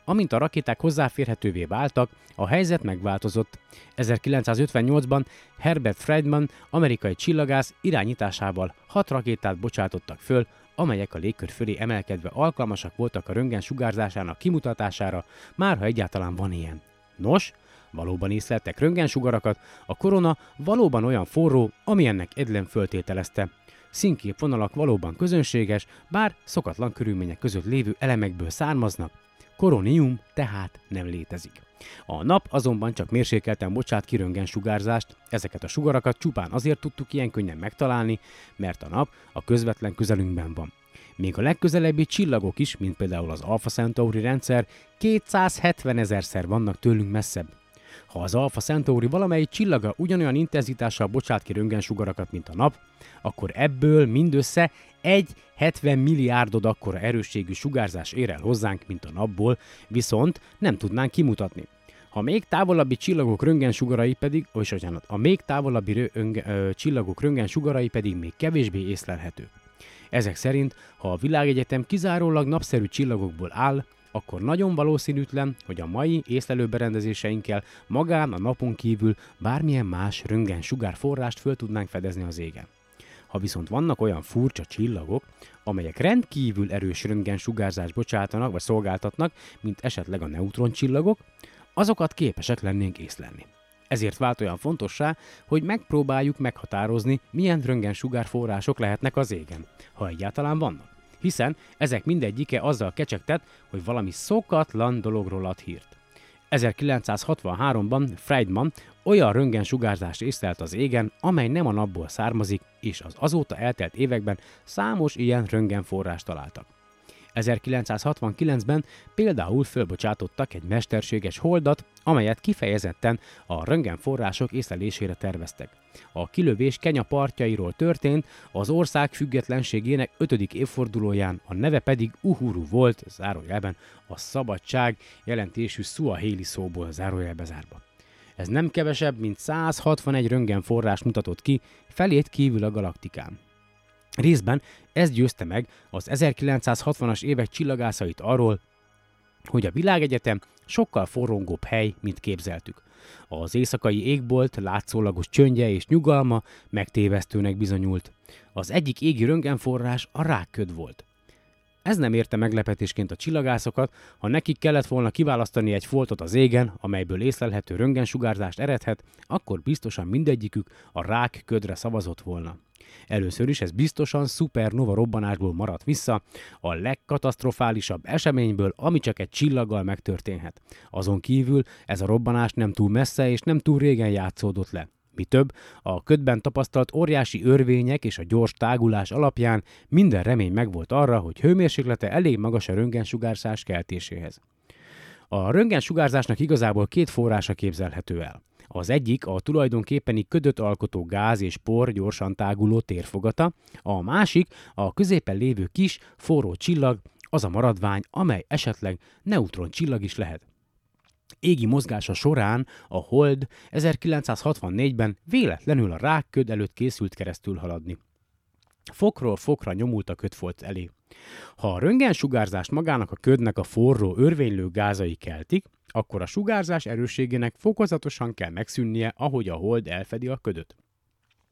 Amint a rakéták hozzáférhetővé váltak, a helyzet megváltozott. 1958-ban Herbert Friedman, amerikai csillagász irányításával hat rakétát bocsátottak föl, amelyek a légkör fölé emelkedve alkalmasak voltak a röntgen sugárzásának kimutatására, már ha egyáltalán van ilyen. Nos, valóban észleltek röntgensugarakat, a korona valóban olyan forró, ami ennek Edlen föltételezte. Színképvonalak valóban közönséges, bár szokatlan körülmények között lévő elemekből származnak, koronium tehát nem létezik. A nap azonban csak mérsékelten bocsát ki sugárzást, ezeket a sugarakat csupán azért tudtuk ilyen könnyen megtalálni, mert a nap a közvetlen közelünkben van. Még a legközelebbi csillagok is, mint például az Alpha Centauri rendszer, 270 ezerszer vannak tőlünk messzebb. Ha az Alpha Centauri valamelyik csillaga ugyanolyan intenzitással bocsát ki röntgensugarakat, mint a nap, akkor ebből mindössze egy 70 milliárdod akkora erősségű sugárzás ér el hozzánk, mint a napból, viszont nem tudnánk kimutatni. Ha még távolabbi csillagok röntgensugarai pedig, vagy bocsánat, a még távolabbi rönge, ö, csillagok röntgensugarai pedig még kevésbé észlelhetők. Ezek szerint, ha a világegyetem kizárólag napszerű csillagokból áll, akkor nagyon valószínűtlen, hogy a mai észlelőberendezéseinkkel magán a napon kívül bármilyen más röntgen sugárforrást föl tudnánk fedezni az égen. Ha viszont vannak olyan furcsa csillagok, amelyek rendkívül erős röntgen sugárzást bocsátanak vagy szolgáltatnak, mint esetleg a neutroncsillagok, azokat képesek lennénk észlelni. Ezért vált olyan fontossá, hogy megpróbáljuk meghatározni, milyen röntgen sugárforrások lehetnek az égen, ha egyáltalán vannak. Hiszen ezek mindegyike azzal kecsegtet, hogy valami szokatlan dologról ad hírt. 1963-ban Friedman olyan röntgensugárzást észlelt az égen, amely nem a napból származik, és az azóta eltelt években számos ilyen röntgenforrást találtak. 1969-ben például fölbocsátottak egy mesterséges holdat, amelyet kifejezetten a röntgenforrások észlelésére terveztek. A kilövés Kenya partjairól történt, az ország függetlenségének 5. évfordulóján, a neve pedig Uhuru volt, zárójelben a szabadság jelentésű Suaheli szóból zárójelbe zárva. Ez nem kevesebb, mint 161 röntgenforrás mutatott ki, felét kívül a galaktikán. Részben ez győzte meg az 1960-as évek csillagászait arról, hogy a világegyetem sokkal forrongóbb hely, mint képzeltük. Az éjszakai égbolt látszólagos csöndje és nyugalma megtévesztőnek bizonyult. Az egyik égi röntgenforrás a rákköd volt. Ez nem érte meglepetésként a csillagászokat, ha nekik kellett volna kiválasztani egy foltot az égen, amelyből észlelhető röntgensugárzást eredhet, akkor biztosan mindegyikük a rák ködre szavazott volna. Először is ez biztosan szupernova robbanásból maradt vissza, a legkatasztrofálisabb eseményből, ami csak egy csillaggal megtörténhet. Azon kívül ez a robbanás nem túl messze és nem túl régen játszódott le. Mi több, a ködben tapasztalt óriási örvények és a gyors tágulás alapján minden remény megvolt arra, hogy hőmérséklete elég magas a röntgensugárzás keltéséhez. A röntgensugárzásnak igazából két forrása képzelhető el. Az egyik a tulajdonképpeni ködöt alkotó gáz és por gyorsan táguló térfogata, a másik a középen lévő kis, forró csillag, az a maradvány, amely esetleg neutron csillag is lehet. Égi mozgása során a Hold 1964-ben véletlenül a rákköd előtt készült keresztül haladni. Fokról fokra nyomult a kötfolt elé. Ha a röntgensugárzást magának a ködnek a forró, örvénylő gázai keltik, akkor a sugárzás erősségének fokozatosan kell megszűnnie, ahogy a hold elfedi a ködöt.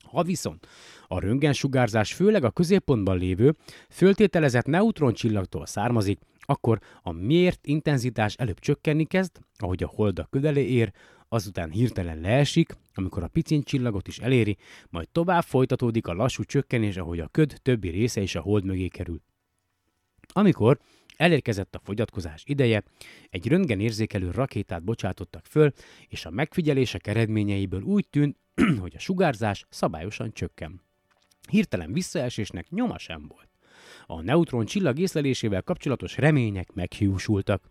Ha viszont a röntgensugárzás főleg a középpontban lévő, föltételezett neutroncsillagtól származik, akkor a mért intenzitás előbb csökkenni kezd, ahogy a hold a ködelé ér, azután hirtelen leesik, amikor a picin csillagot is eléri, majd tovább folytatódik a lassú csökkenés, ahogy a köd többi része is a hold mögé kerül. Amikor Elérkezett a fogyatkozás ideje, egy röntgenérzékelő rakétát bocsátottak föl, és a megfigyelések eredményeiből úgy tűnt, hogy a sugárzás szabályosan csökken. Hirtelen visszaesésnek nyoma sem volt. A neutron csillag észlelésével kapcsolatos remények meghiúsultak.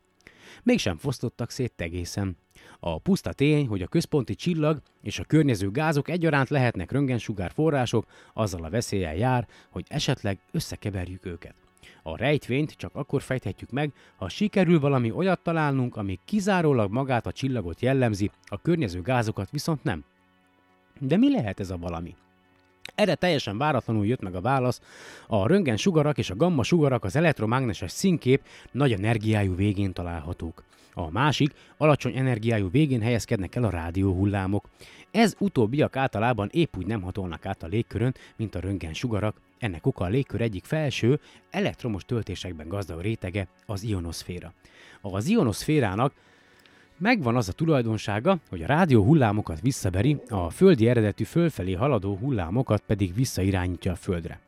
Mégsem fosztottak szét egészen. A puszta tény, hogy a központi csillag és a környező gázok egyaránt lehetnek röntgensugár források, azzal a veszéllyel jár, hogy esetleg összekeverjük őket. A rejtvényt csak akkor fejthetjük meg, ha sikerül valami olyat találnunk, ami kizárólag magát a csillagot jellemzi, a környező gázokat viszont nem. De mi lehet ez a valami? Erre teljesen váratlanul jött meg a válasz. A röntgen sugarak és a gamma sugarak az elektromágneses színkép nagy energiájú végén találhatók. A másik, alacsony energiájú végén helyezkednek el a rádióhullámok. Ez utóbbiak általában épp úgy nem hatolnak át a légkörön, mint a röntgen sugarak. Ennek oka a légkör egyik felső, elektromos töltésekben gazdag rétege, az ionoszféra. Az ionoszférának megvan az a tulajdonsága, hogy a rádió hullámokat visszaveri, a földi eredetű fölfelé haladó hullámokat pedig visszairányítja a földre.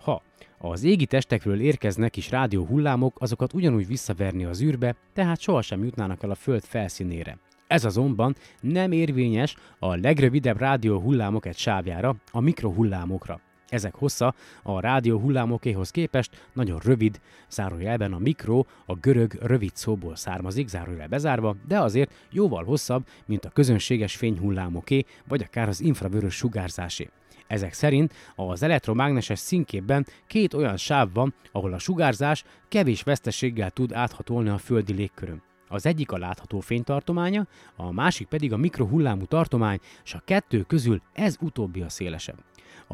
Ha az égi testekről érkeznek is rádió hullámok, azokat ugyanúgy visszaverni az űrbe, tehát sohasem jutnának el a föld felszínére. Ez azonban nem érvényes a legrövidebb rádió hullámok egy sávjára, a mikrohullámokra. Ezek hossza a rádió hullámokéhoz képest nagyon rövid, zárójelben a mikro a görög rövid szóból származik, zárójel bezárva, de azért jóval hosszabb, mint a közönséges fényhullámoké, vagy akár az infravörös sugárzásé. Ezek szerint az elektromágneses színképben két olyan sáv van, ahol a sugárzás kevés veszteséggel tud áthatolni a földi légkörön. Az egyik a látható fénytartománya, a másik pedig a mikrohullámú tartomány, és a kettő közül ez utóbbi a szélesebb.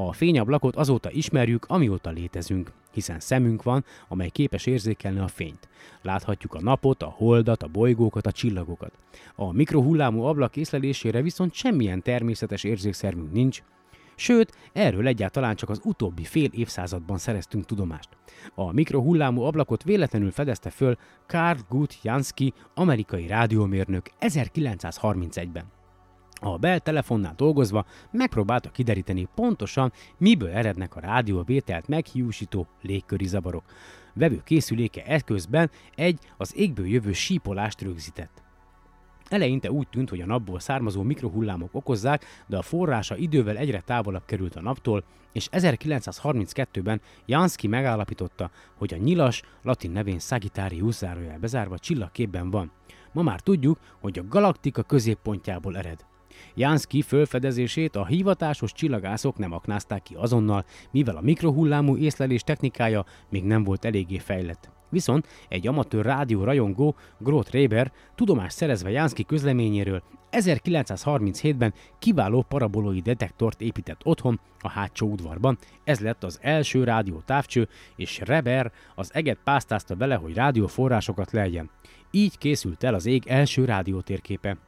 A fényablakot azóta ismerjük, amióta létezünk, hiszen szemünk van, amely képes érzékelni a fényt. Láthatjuk a napot, a holdat, a bolygókat, a csillagokat. A mikrohullámú ablak észlelésére viszont semmilyen természetes érzékszervünk nincs, Sőt, erről egyáltalán csak az utóbbi fél évszázadban szereztünk tudomást. A mikrohullámú ablakot véletlenül fedezte föl Karl Gut Jansky, amerikai rádiómérnök 1931-ben. A Bell telefonnál dolgozva megpróbálta kideríteni pontosan, miből erednek a rádióvételt meghiúsító légköri zavarok. Vevő készüléke eszközben egy az égből jövő sípolást rögzített. Eleinte úgy tűnt, hogy a napból származó mikrohullámok okozzák, de a forrása idővel egyre távolabb került a naptól, és 1932-ben Jansky megállapította, hogy a nyilas, latin nevén Sagittarius zárójel bezárva csillagképben van. Ma már tudjuk, hogy a galaktika középpontjából ered. Jansky fölfedezését a hivatásos csillagászok nem aknázták ki azonnal, mivel a mikrohullámú észlelés technikája még nem volt eléggé fejlett. Viszont egy amatőr rádió rajongó, Groth Reber, tudomást szerezve Jansky közleményéről 1937-ben kiváló parabolói detektort épített otthon a hátsó udvarban. Ez lett az első rádió távcső, és Reber az eget pásztázta vele, hogy rádióforrásokat lejjen. Így készült el az ég első rádiótérképe.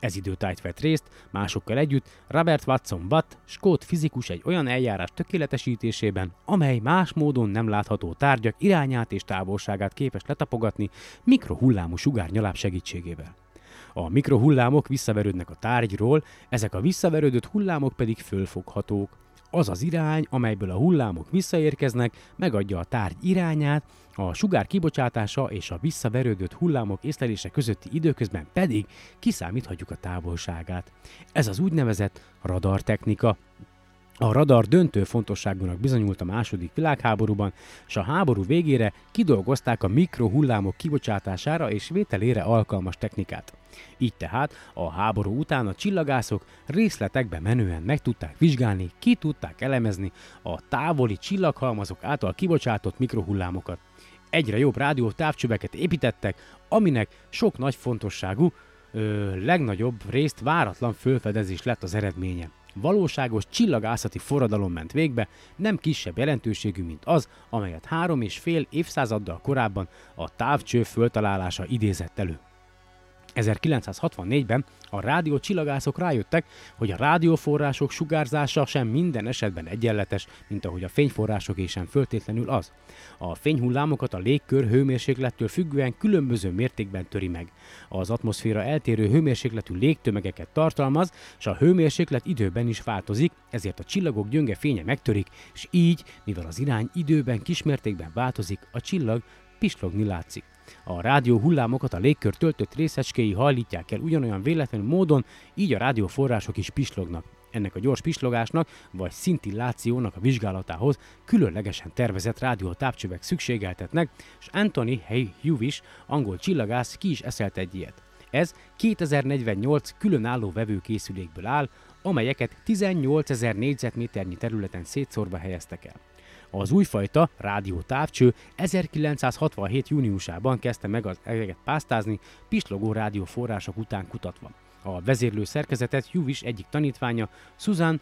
Ez időtájt vett részt, másokkal együtt Robert Watson Watt, skót fizikus egy olyan eljárás tökéletesítésében, amely más módon nem látható tárgyak irányát és távolságát képes letapogatni mikrohullámú sugárnyaláb segítségével. A mikrohullámok visszaverődnek a tárgyról, ezek a visszaverődött hullámok pedig fölfoghatók. Az az irány, amelyből a hullámok visszaérkeznek, megadja a tárgy irányát, a sugár kibocsátása és a visszaverődött hullámok észlelése közötti időközben pedig kiszámíthatjuk a távolságát. Ez az úgynevezett radartechnika. A radar döntő fontosságúnak bizonyult a második világháborúban, és a háború végére kidolgozták a mikrohullámok kibocsátására és vételére alkalmas technikát. Így tehát a háború után a csillagászok részletekbe menően meg tudták vizsgálni, ki tudták elemezni a távoli csillaghalmazok által kibocsátott mikrohullámokat. Egyre jobb rádió távcsöveket építettek, aminek sok nagy fontosságú, ö, legnagyobb részt váratlan fölfedezés lett az eredménye valóságos csillagászati forradalom ment végbe, nem kisebb jelentőségű, mint az, amelyet három és fél évszázaddal korábban a távcső föltalálása idézett elő. 1964-ben a rádió csillagászok rájöttek, hogy a rádióforrások sugárzása sem minden esetben egyenletes, mint ahogy a fényforrások sem föltétlenül az. A fényhullámokat a légkör hőmérséklettől függően különböző mértékben töri meg. Az atmoszféra eltérő hőmérsékletű légtömegeket tartalmaz, és a hőmérséklet időben is változik, ezért a csillagok gyönge fénye megtörik, és így, mivel az irány időben kismértékben változik, a csillag pislogni látszik. A rádió hullámokat a légkör töltött részecskéi hajlítják el ugyanolyan véletlen módon, így a rádióforrások is pislognak. Ennek a gyors pislogásnak vagy szintillációnak a vizsgálatához különlegesen tervezett rádiótápcsövek szükségeltetnek, és Anthony Hay Hewish, angol csillagász ki is eszelt egy ilyet. Ez 2048 különálló vevőkészülékből áll, amelyeket 18 ezer négyzetméternyi területen szétszórva helyeztek el. Az újfajta rádiótávcső 1967. júniusában kezdte meg az egeget pásztázni, pislogó rádióforrások után kutatva. A vezérlő szerkezetet Juvis egyik tanítványa, Susan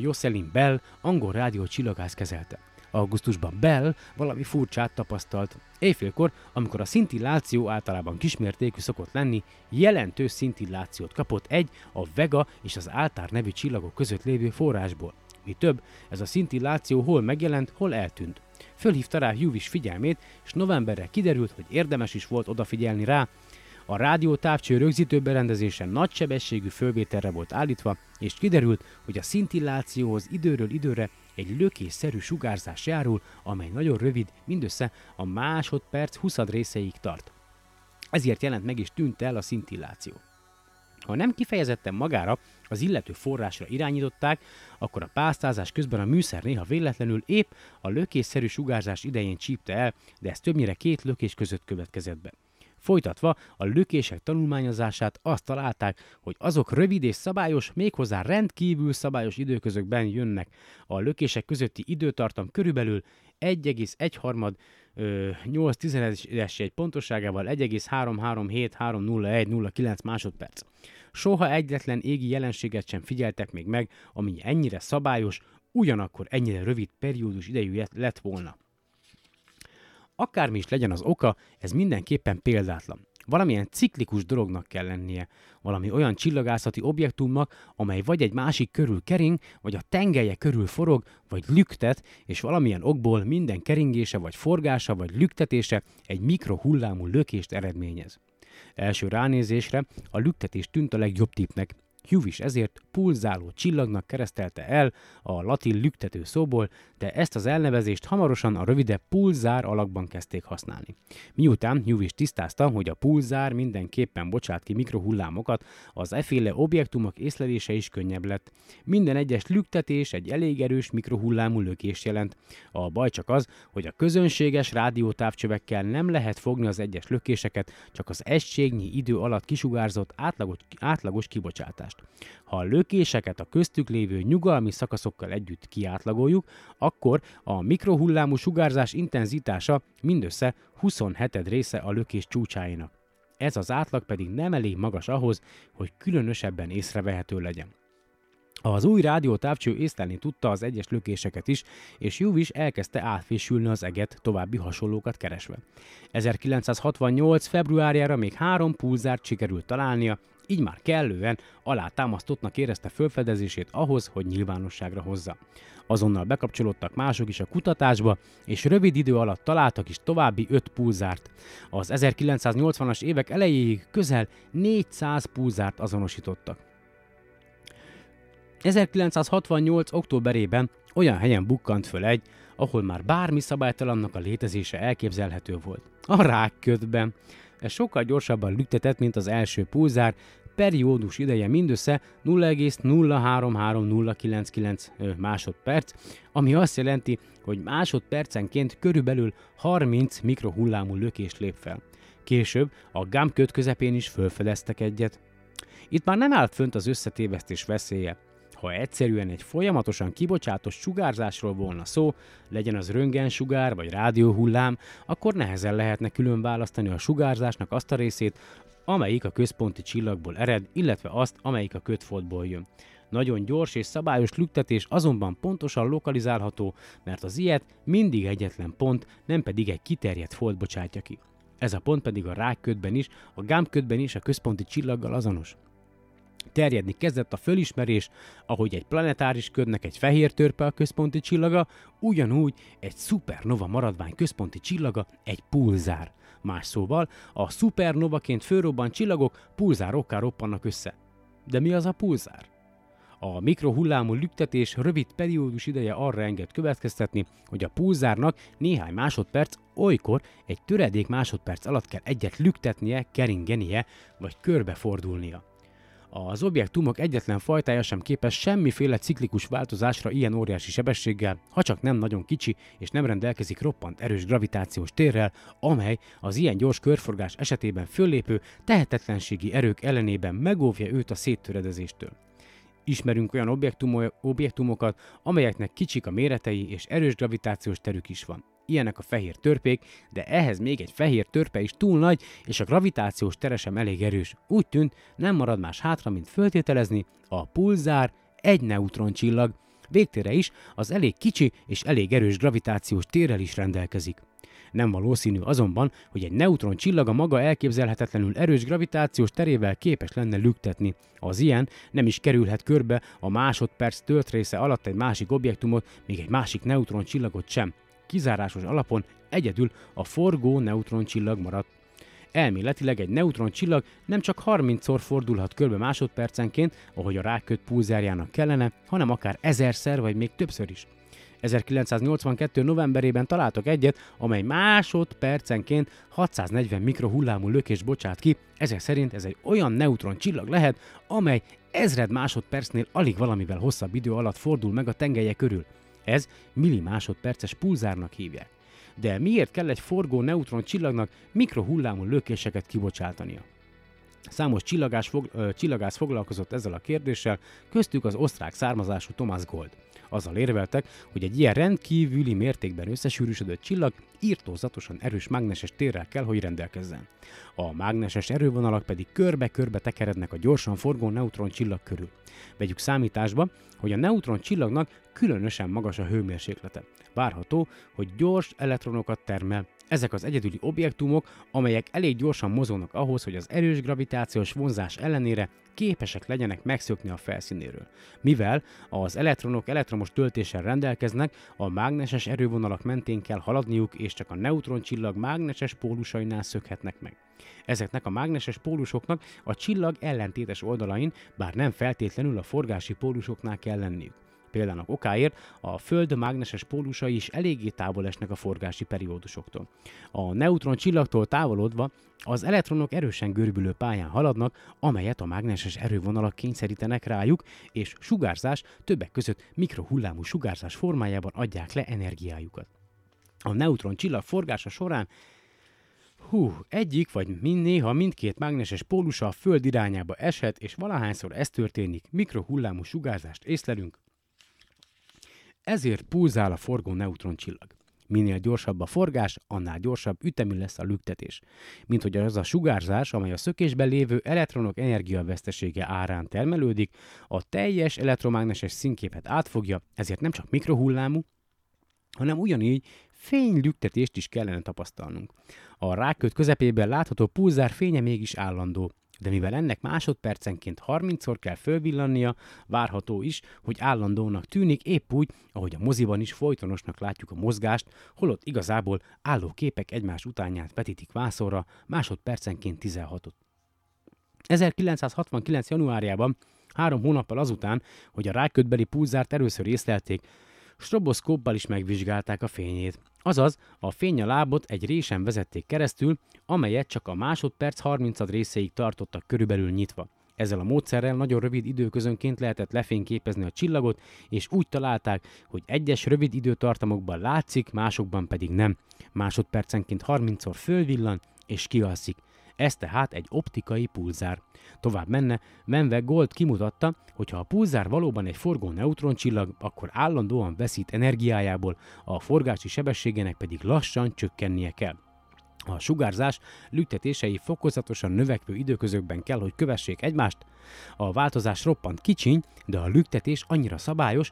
Jocelyn Bell, angol rádió csillagász kezelte. Augusztusban Bell valami furcsát tapasztalt. Éjfélkor, amikor a szintilláció általában kismértékű szokott lenni, jelentős szintillációt kapott egy a Vega és az Áltár nevű csillagok között lévő forrásból. Mi több, ez a szintilláció hol megjelent, hol eltűnt. Fölhívta rá Hughes figyelmét, és novemberre kiderült, hogy érdemes is volt odafigyelni rá. A rádió távcső rögzítő berendezése nagy sebességű fölvételre volt állítva, és kiderült, hogy a szintillációhoz időről időre egy lökésszerű sugárzás járul, amely nagyon rövid, mindössze a másodperc 20 részeig tart. Ezért jelent meg és tűnt el a szintilláció. Ha nem kifejezetten magára, az illető forrásra irányították, akkor a pásztázás közben a műszer néha véletlenül épp a lökésszerű sugárzás idején csípte el, de ez többnyire két lökés között következett be. Folytatva a lökések tanulmányozását azt találták, hogy azok rövid és szabályos, méghozzá rendkívül szabályos időközökben jönnek. A lökések közötti időtartam körülbelül 1,1 harmad 8 tizedes egy pontosságával 1,337301009 másodperc. Soha egyetlen égi jelenséget sem figyeltek még meg, ami ennyire szabályos, ugyanakkor ennyire rövid periódus idejű lett volna. Akármi is legyen az oka, ez mindenképpen példátlan. Valamilyen ciklikus dolognak kell lennie, valami olyan csillagászati objektumnak, amely vagy egy másik körül kering, vagy a tengelye körül forog, vagy lüktet, és valamilyen okból minden keringése, vagy forgása, vagy lüktetése egy mikrohullámú lökést eredményez. Első ránézésre a lüktetés tűnt a legjobb tipnek, Hugh is ezért pulzáló csillagnak keresztelte el a latin lüktető szóból, de ezt az elnevezést hamarosan a rövidebb pulzár alakban kezdték használni. Miután Hugh is tisztázta, hogy a pulzár mindenképpen bocsát ki mikrohullámokat, az eféle objektumok észlelése is könnyebb lett. Minden egyes lüktetés egy elég erős mikrohullámú lökés jelent. A baj csak az, hogy a közönséges rádiótávcsövekkel nem lehet fogni az egyes lökéseket, csak az egységnyi idő alatt kisugárzott átlagos, átlagos kibocsátást. Ha a lökéseket a köztük lévő nyugalmi szakaszokkal együtt kiátlagoljuk, akkor a mikrohullámú sugárzás intenzitása mindössze 27 része a lökés csúcsáinak. Ez az átlag pedig nem elég magas ahhoz, hogy különösebben észrevehető legyen. Az új rádiótávcső észlelni tudta az egyes lökéseket is, és Juvis elkezdte átfésülni az eget további hasonlókat keresve. 1968. februárjára még három pulzárt sikerült találnia, így már kellően alátámasztottnak érezte fölfedezését ahhoz, hogy nyilvánosságra hozza. Azonnal bekapcsolódtak mások is a kutatásba, és rövid idő alatt találtak is további 5 pulzárt. Az 1980-as évek elejéig közel 400 pulzárt azonosítottak. 1968. októberében olyan helyen bukkant föl egy, ahol már bármi szabálytalannak a létezése elképzelhető volt. A rákködben. Ez sokkal gyorsabban lüktetett, mint az első pulzár, periódus ideje mindössze 0,033099 másodperc, ami azt jelenti, hogy másodpercenként körülbelül 30 mikrohullámú lökést lép fel. Később a GAM-köt közepén is fölfedeztek egyet. Itt már nem állt fönt az összetévesztés veszélye. Ha egyszerűen egy folyamatosan kibocsátott sugárzásról volna szó, legyen az röntgensugár vagy rádióhullám, akkor nehezen lehetne külön választani a sugárzásnak azt a részét, amelyik a központi csillagból ered, illetve azt, amelyik a kötfoltból jön. Nagyon gyors és szabályos lüktetés azonban pontosan lokalizálható, mert az ilyet mindig egyetlen pont, nem pedig egy kiterjedt folt bocsátja ki. Ez a pont pedig a rákködben is, a gámködben is a központi csillaggal azonos. Terjedni kezdett a fölismerés, ahogy egy planetáris ködnek egy fehér törpe a központi csillaga, ugyanúgy egy szupernova maradvány központi csillaga egy pulzár. Más szóval, a szupernovaként fölrobban csillagok pulzárokká roppannak össze. De mi az a pulzár? A mikrohullámú lüktetés rövid periódus ideje arra enged következtetni, hogy a pulzárnak néhány másodperc, olykor egy töredék másodperc alatt kell egyet lüktetnie, keringenie vagy körbefordulnia. Az objektumok egyetlen fajtája sem képes semmiféle ciklikus változásra ilyen óriási sebességgel, ha csak nem nagyon kicsi és nem rendelkezik roppant erős gravitációs térrel, amely az ilyen gyors körforgás esetében föllépő tehetetlenségi erők ellenében megóvja őt a széttöredezéstől. Ismerünk olyan objektumokat, amelyeknek kicsik a méretei és erős gravitációs terük is van ilyenek a fehér törpék, de ehhez még egy fehér törpe is túl nagy, és a gravitációs tere sem elég erős. Úgy tűnt, nem marad más hátra, mint föltételezni, a pulzár egy neutroncsillag, végtére is az elég kicsi és elég erős gravitációs térrel is rendelkezik. Nem valószínű azonban, hogy egy neutron csillaga maga elképzelhetetlenül erős gravitációs terével képes lenne lüktetni. Az ilyen nem is kerülhet körbe a másodperc töltrésze alatt egy másik objektumot, még egy másik neutron csillagot sem kizárásos alapon egyedül a forgó neutroncsillag maradt. Elméletileg egy neutroncsillag nem csak 30-szor fordulhat körbe másodpercenként, ahogy a ráköt pulzárjának kellene, hanem akár ezerszer vagy még többször is. 1982. novemberében találtak egyet, amely másodpercenként 640 mikrohullámú lökés bocsát ki, ezek szerint ez egy olyan neutron csillag lehet, amely ezred másodpercnél alig valamivel hosszabb idő alatt fordul meg a tengelye körül. Ez millimásodperces pulzárnak hívják. De miért kell egy forgó neutron csillagnak mikrohullámú lökéseket kibocsátania? Számos csillagás csillagász foglalkozott ezzel a kérdéssel, köztük az osztrák származású Thomas Gold. Azzal érveltek, hogy egy ilyen rendkívüli mértékben összesűrűsödött csillag írtózatosan erős mágneses térrel kell, hogy rendelkezzen. A mágneses erővonalak pedig körbe-körbe tekerednek a gyorsan forgó neutron csillag körül. Vegyük számításba, hogy a neutron csillagnak különösen magas a hőmérséklete. Várható, hogy gyors elektronokat termel, ezek az egyedüli objektumok, amelyek elég gyorsan mozognak ahhoz, hogy az erős gravitációs vonzás ellenére képesek legyenek megszökni a felszínéről. Mivel az elektronok elektromos töltéssel rendelkeznek, a mágneses erővonalak mentén kell haladniuk, és csak a neutroncsillag mágneses pólusainál szökhetnek meg. Ezeknek a mágneses pólusoknak a csillag ellentétes oldalain, bár nem feltétlenül a forgási pólusoknál kell lenniük. Példának okáért a Föld mágneses pólusai is eléggé távol esnek a forgási periódusoktól. A neutron csillagtól távolodva az elektronok erősen görbülő pályán haladnak, amelyet a mágneses erővonalak kényszerítenek rájuk, és sugárzás többek között mikrohullámú sugárzás formájában adják le energiájukat. A neutron csillag forgása során Hú, egyik vagy mind néha mindkét mágneses pólusa a Föld irányába eshet, és valahányszor ez történik, mikrohullámú sugárzást észlelünk, ezért pulzál a forgó neutroncsillag. Minél gyorsabb a forgás, annál gyorsabb ütemű lesz a lüktetés. Mint hogy az a sugárzás, amely a szökésben lévő elektronok energiavesztesége árán termelődik, a teljes elektromágneses színképet átfogja, ezért nem csak mikrohullámú, hanem ugyanígy fénylüktetést is kellene tapasztalnunk. A ráköt közepében látható pulzár fénye mégis állandó, de mivel ennek másodpercenként 30-szor kell fölvillannia, várható is, hogy állandónak tűnik, épp úgy, ahogy a moziban is folytonosnak látjuk a mozgást, holott igazából álló képek egymás utánját vetítik vászorra, másodpercenként 16-ot. 1969. januárjában, három hónappal azután, hogy a rákötbeli pulzárt először észlelték, stroboszkóppal is megvizsgálták a fényét. Azaz, a fény a lábot egy résen vezették keresztül, amelyet csak a másodperc 30 részéig tartottak körülbelül nyitva. Ezzel a módszerrel nagyon rövid időközönként lehetett lefényképezni a csillagot, és úgy találták, hogy egyes rövid időtartamokban látszik, másokban pedig nem. Másodpercenként 30-szor fölvillan és kialszik. Ez tehát egy optikai pulzár. Tovább menne, menve Gold kimutatta, hogy ha a pulzár valóban egy forgó neutroncsillag, akkor állandóan veszít energiájából, a forgási sebességének pedig lassan csökkennie kell. A sugárzás lüktetései fokozatosan növekvő időközökben kell, hogy kövessék egymást. A változás roppant kicsiny, de a lüktetés annyira szabályos,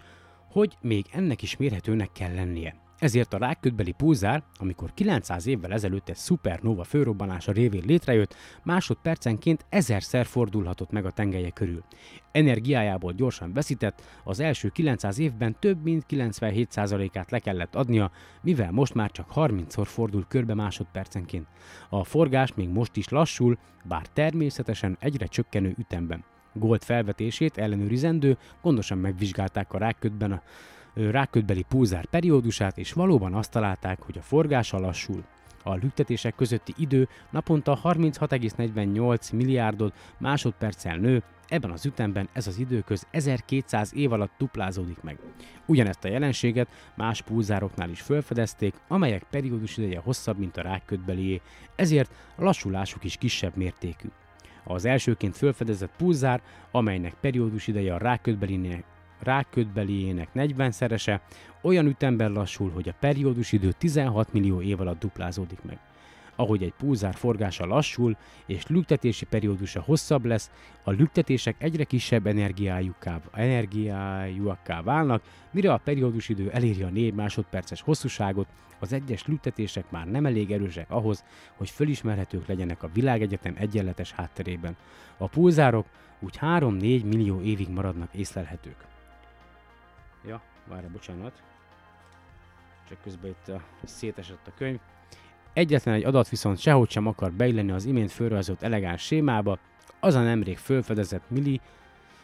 hogy még ennek is mérhetőnek kell lennie. Ezért a rákködbeli pulzár, amikor 900 évvel ezelőtt egy szupernova főrobbanása révén létrejött, másodpercenként ezerszer fordulhatott meg a tengelye körül. Energiájából gyorsan veszített, az első 900 évben több mint 97%-át le kellett adnia, mivel most már csak 30-szor fordul körbe másodpercenként. A forgás még most is lassul, bár természetesen egyre csökkenő ütemben. Gold felvetését ellenőrizendő, gondosan megvizsgálták a rákködben a rákötbeli pulzár periódusát, és valóban azt találták, hogy a forgása lassul. A lüktetések közötti idő naponta 36,48 milliárdot másodperccel nő, ebben az ütemben ez az időköz 1200 év alatt duplázódik meg. Ugyanezt a jelenséget más pulzároknál is felfedezték, amelyek periódus ideje hosszabb, mint a rákkötbelié, ezért a lassulásuk is kisebb mértékű. Az elsőként felfedezett pulzár, amelynek periódus ideje a rákötbelinél rákötbeliének 40-szerese, olyan ütemben lassul, hogy a periódus idő 16 millió év alatt duplázódik meg. Ahogy egy pulzár forgása lassul, és lüktetési periódusa hosszabb lesz, a lüktetések egyre kisebb energiájukká, energiájúakká válnak, mire a periódus idő eléri a 4 másodperces hosszúságot, az egyes lüktetések már nem elég erősek ahhoz, hogy fölismerhetők legyenek a világegyetem egyenletes hátterében. A pulzárok úgy 3-4 millió évig maradnak észlelhetők. Ja, várj, bocsánat. Csak közben itt a, szétesett a könyv. Egyetlen egy adat viszont sehogy sem akar beilleni az imént fölrajzolt elegáns sémába, az a nemrég fölfedezett milli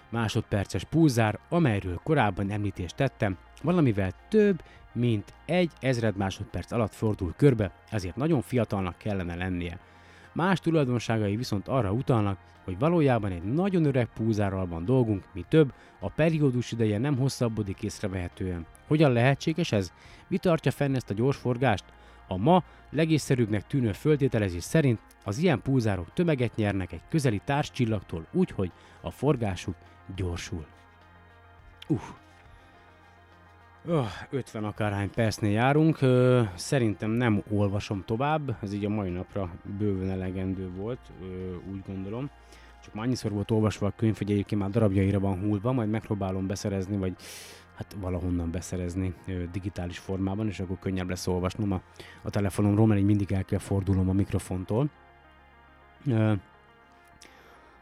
másodperces pulzár, amelyről korábban említést tettem, valamivel több, mint egy ezred másodperc alatt fordul körbe, ezért nagyon fiatalnak kellene lennie. Más tulajdonságai viszont arra utalnak, hogy valójában egy nagyon öreg púzárral van dolgunk, mi több, a periódus ideje nem hosszabbodik észrevehetően. Hogyan lehetséges ez? Mi tartja fenn ezt a gyors forgást? A ma legészszerűbbnek tűnő föltételezés szerint az ilyen pulzárok tömeget nyernek egy közeli társcsillagtól úgy, hogy a forgásuk gyorsul. Uff. Oh, 50 akárhány percnél járunk. Ö, szerintem nem olvasom tovább, ez így a mai napra bőven elegendő volt, úgy gondolom. Csak már annyiszor volt olvasva a könyv, hogy egyébként már darabjaira van hullva, majd megpróbálom beszerezni, vagy hát valahonnan beszerezni digitális formában, és akkor könnyebb lesz olvasnom a, a telefonomról, mert így mindig el kell fordulnom a mikrofontól.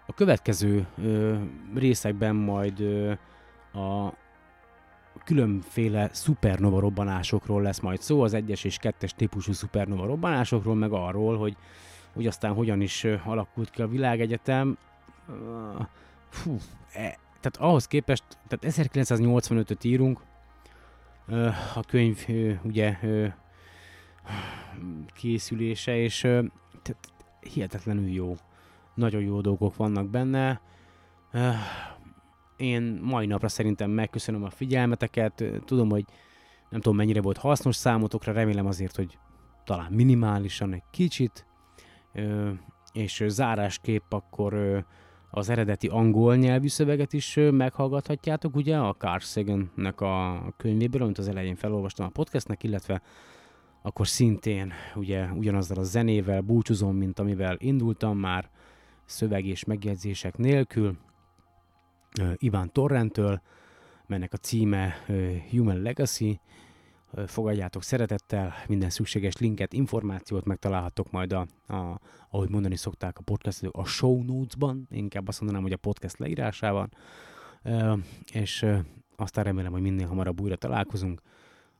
A következő ö, részekben majd a különféle szupernova robbanásokról lesz majd szó, az egyes és kettes típusú szupernova robbanásokról, meg arról, hogy, hogy aztán hogyan is alakult ki a világegyetem. Ö, Fú, e, tehát ahhoz képest, tehát 1985-öt írunk, a könyv ugye készülése, és tehát hihetetlenül jó. Nagyon jó dolgok vannak benne. Én mai napra szerintem megköszönöm a figyelmeteket. Tudom, hogy nem tudom mennyire volt hasznos számotokra, remélem azért, hogy talán minimálisan egy kicsit. Ö, És zárásképp akkor az eredeti angol nyelvű szöveget is ö, meghallgathatjátok, ugye, a Carl Sagan-nek a könyvéből, amit az elején felolvastam a podcastnek, illetve akkor szintén ugye ugyanazzal a zenével búcsúzom, mint amivel indultam már, szöveg és megjegyzések nélkül, Iván Torrentől, melynek a címe Human Legacy, fogadjátok szeretettel, minden szükséges linket, információt megtalálhatok majd a, a ahogy mondani szokták a podcast, a show notes-ban, inkább azt mondanám, hogy a podcast leírásában, és aztán remélem, hogy minél hamarabb újra találkozunk.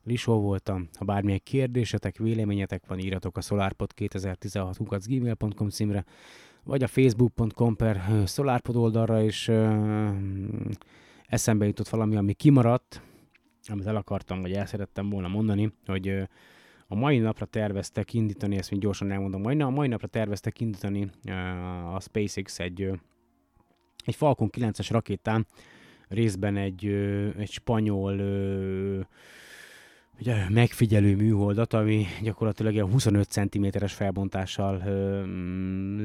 Lisó voltam, ha bármilyen kérdésetek, véleményetek van, írjatok a solarpod2016 gmail.com címre, vagy a facebook.com per solarpod oldalra, és ö, eszembe jutott valami, ami kimaradt, amit el akartam, vagy el szerettem volna mondani, hogy ö, a mai napra terveztek indítani, ezt még gyorsan elmondom, majd a mai napra terveztek indítani ö, a SpaceX egy, ö, egy Falcon 9-es rakétán, részben egy, ö, egy spanyol ö, ugye, megfigyelő műholdat, ami gyakorlatilag ilyen 25 cm-es felbontással ö,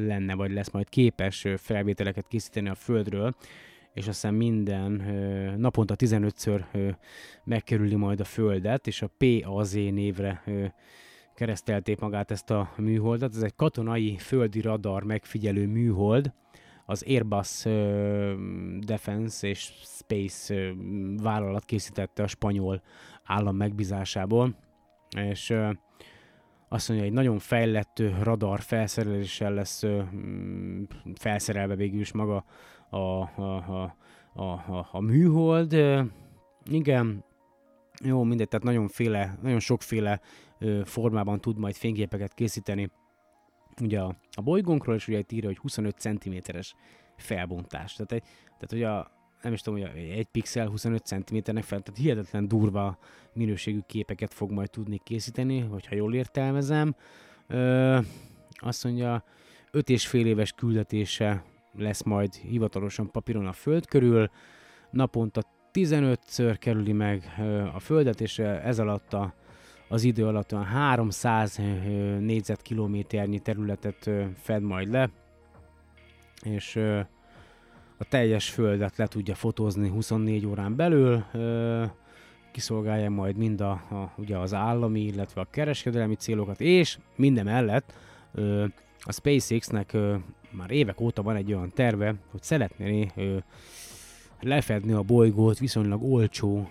lenne, vagy lesz majd képes felvételeket készíteni a Földről, és aztán minden ö, naponta 15-ször ö, megkerüli majd a Földet, és a PAZ névre ö, keresztelték magát ezt a műholdat. Ez egy katonai földi radar megfigyelő műhold, az Airbus Defense és Space vállalat készítette a spanyol állam megbízásából, és azt mondja, egy nagyon fejlett radar felszereléssel lesz mm, felszerelve végül is maga a, a, a, a, a, műhold. Igen, jó, mindegy, tehát nagyon, nagyon sokféle formában tud majd fényképeket készíteni ugye a, a bolygónkról, és ugye itt írja, hogy 25 cm-es felbontás. Tehát, egy, tehát ugye a, nem is tudom, hogy egy pixel 25 cm-nek fel, tehát hihetetlen durva minőségű képeket fog majd tudni készíteni, hogyha jól értelmezem. Ö, azt mondja, 5 és fél éves küldetése lesz majd hivatalosan papíron a Föld körül, naponta 15-ször kerüli meg a Földet, és ez alatt a, az idő alatt olyan 300 ö, négyzetkilométernyi területet fed majd le, és a teljes földet le tudja fotózni 24 órán belül, kiszolgálja majd mind a, a, ugye az állami, illetve a kereskedelmi célokat, és minden mellett a SpaceX-nek már évek óta van egy olyan terve, hogy szeretné lefedni a bolygót viszonylag olcsó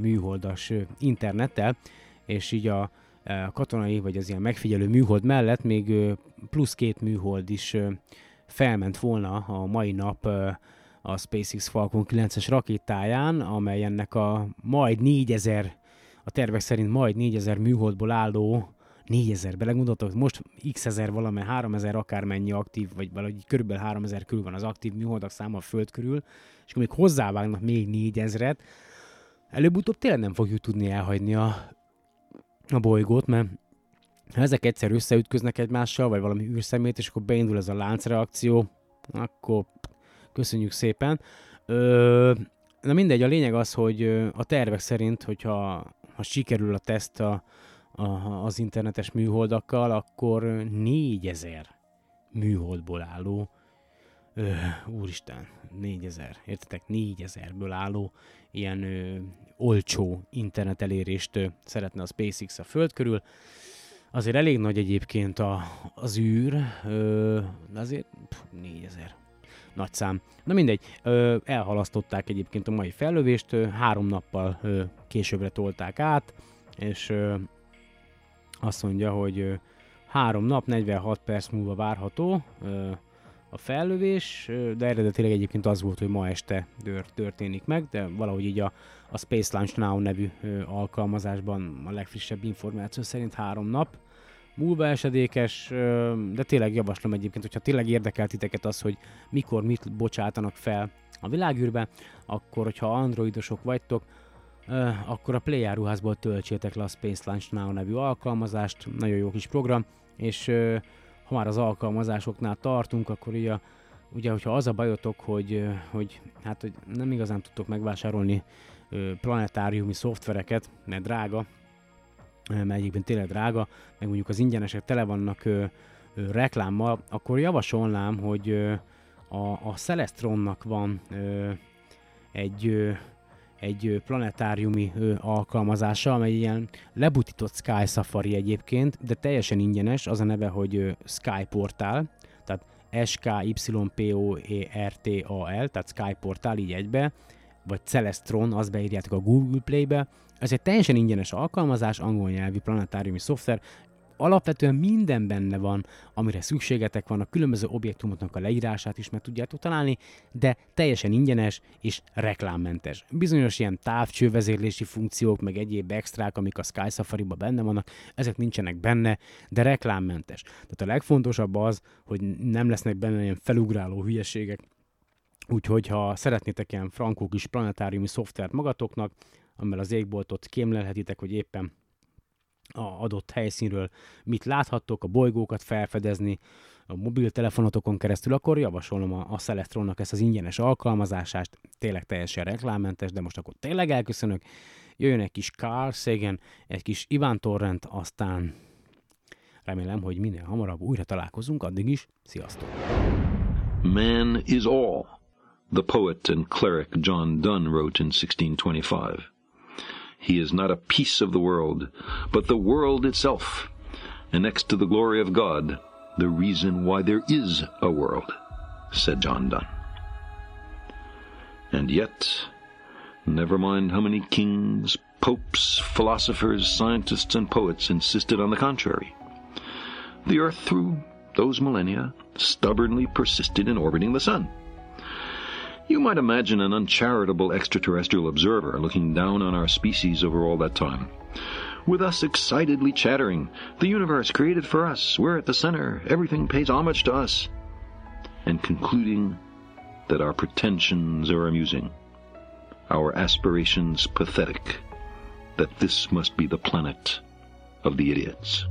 műholdas internettel, és így a, a katonai vagy az ilyen megfigyelő műhold mellett még plusz két műhold is felment volna a mai nap a SpaceX Falcon 9-es rakétáján, amely ennek a majd 4000, a tervek szerint majd 4000 műholdból álló 4000, belegondoltok, most x ezer valami, 3000 akármennyi aktív, vagy valahogy körülbelül 3000 körül van az aktív műholdak száma a Föld körül, és akkor még hozzávágnak még 4000-et, előbb-utóbb tényleg nem fogjuk tudni elhagyni a, a bolygót, mert ha ezek egyszer összeütköznek egymással, vagy valami űrszemét, és akkor beindul ez a láncreakció, akkor köszönjük szépen. Ö, na mindegy, a lényeg az, hogy a tervek szerint, hogyha ha sikerül a teszt a, a, az internetes műholdakkal, akkor 4000 műholdból álló ö, úristen, 4000, értetek, 4000-ből álló ilyen ö, olcsó internetelérést ö, szeretne a SpaceX a Föld körül. Azért elég nagy egyébként a, az űr, ö, azért pff, 4000 nagy szám. Na mindegy, ö, elhalasztották egyébként a mai fellövést, ö, három nappal ö, későbbre tolták át, és ö, azt mondja, hogy ö, három nap, 46 perc múlva várható ö, a fellövés, de eredetileg egyébként az volt, hogy ma este történik meg, de valahogy így a, a Space Launch Now nevű alkalmazásban a legfrissebb információ szerint három nap múlva esedékes, de tényleg javaslom egyébként, hogyha tényleg érdekel titeket az, hogy mikor mit bocsátanak fel a világűrbe, akkor hogyha androidosok vagytok, akkor a Play áruházból töltsétek le a Space Launch Now nevű alkalmazást, nagyon jó kis program, és ha már az alkalmazásoknál tartunk, akkor ugye, ugye hogyha az a bajotok, hogy, hogy, hát, hogy nem igazán tudtok megvásárolni planetáriumi szoftvereket, mert drága, mert egyébként tényleg drága, meg mondjuk az ingyenesek tele vannak ö, ö, reklámmal, akkor javasolnám, hogy ö, a, a Celestronnak van ö, egy, egy planetáriumi alkalmazása, amely ilyen lebutított Sky Safari egyébként, de teljesen ingyenes, az a neve, hogy Sky Portal, tehát S-K-Y-P-O-E-R-T-A-L, tehát Sky Portal így egybe, vagy Celestron, azt beírjátok a Google Play-be, ez egy teljesen ingyenes alkalmazás, angol nyelvi planetáriumi szoftver, alapvetően minden benne van, amire szükségetek van, a különböző objektumoknak a leírását is meg tudjátok találni, de teljesen ingyenes és reklámmentes. Bizonyos ilyen távcsővezérlési funkciók, meg egyéb extrák, amik a Sky Safari-ba benne vannak, ezek nincsenek benne, de reklámmentes. Tehát a legfontosabb az, hogy nem lesznek benne ilyen felugráló hülyeségek, Úgyhogy ha szeretnétek ilyen frankó kis planetáriumi szoftvert magatoknak, amivel az égboltot kémlelhetitek, hogy éppen a adott helyszínről mit láthattok, a bolygókat felfedezni, a mobiltelefonotokon keresztül, akkor javasolom a, a Celestronnak ezt az ingyenes alkalmazást, tényleg teljesen reklámmentes, de most akkor tényleg elköszönök. Jöjjön egy kis Carl Sagan, egy kis Iván Torrent, aztán remélem, hogy minél hamarabb újra találkozunk, addig is, sziasztok! Man is all, the poet and cleric John Donne wrote in 1625. He is not a piece of the world, but the world itself, and next to the glory of God, the reason why there is a world, said John Donne. And yet, never mind how many kings, popes, philosophers, scientists, and poets insisted on the contrary. The earth, through those millennia, stubbornly persisted in orbiting the sun. You might imagine an uncharitable extraterrestrial observer looking down on our species over all that time. With us excitedly chattering, the universe created for us, we're at the center, everything pays homage to us, and concluding that our pretensions are amusing, our aspirations pathetic, that this must be the planet of the idiots.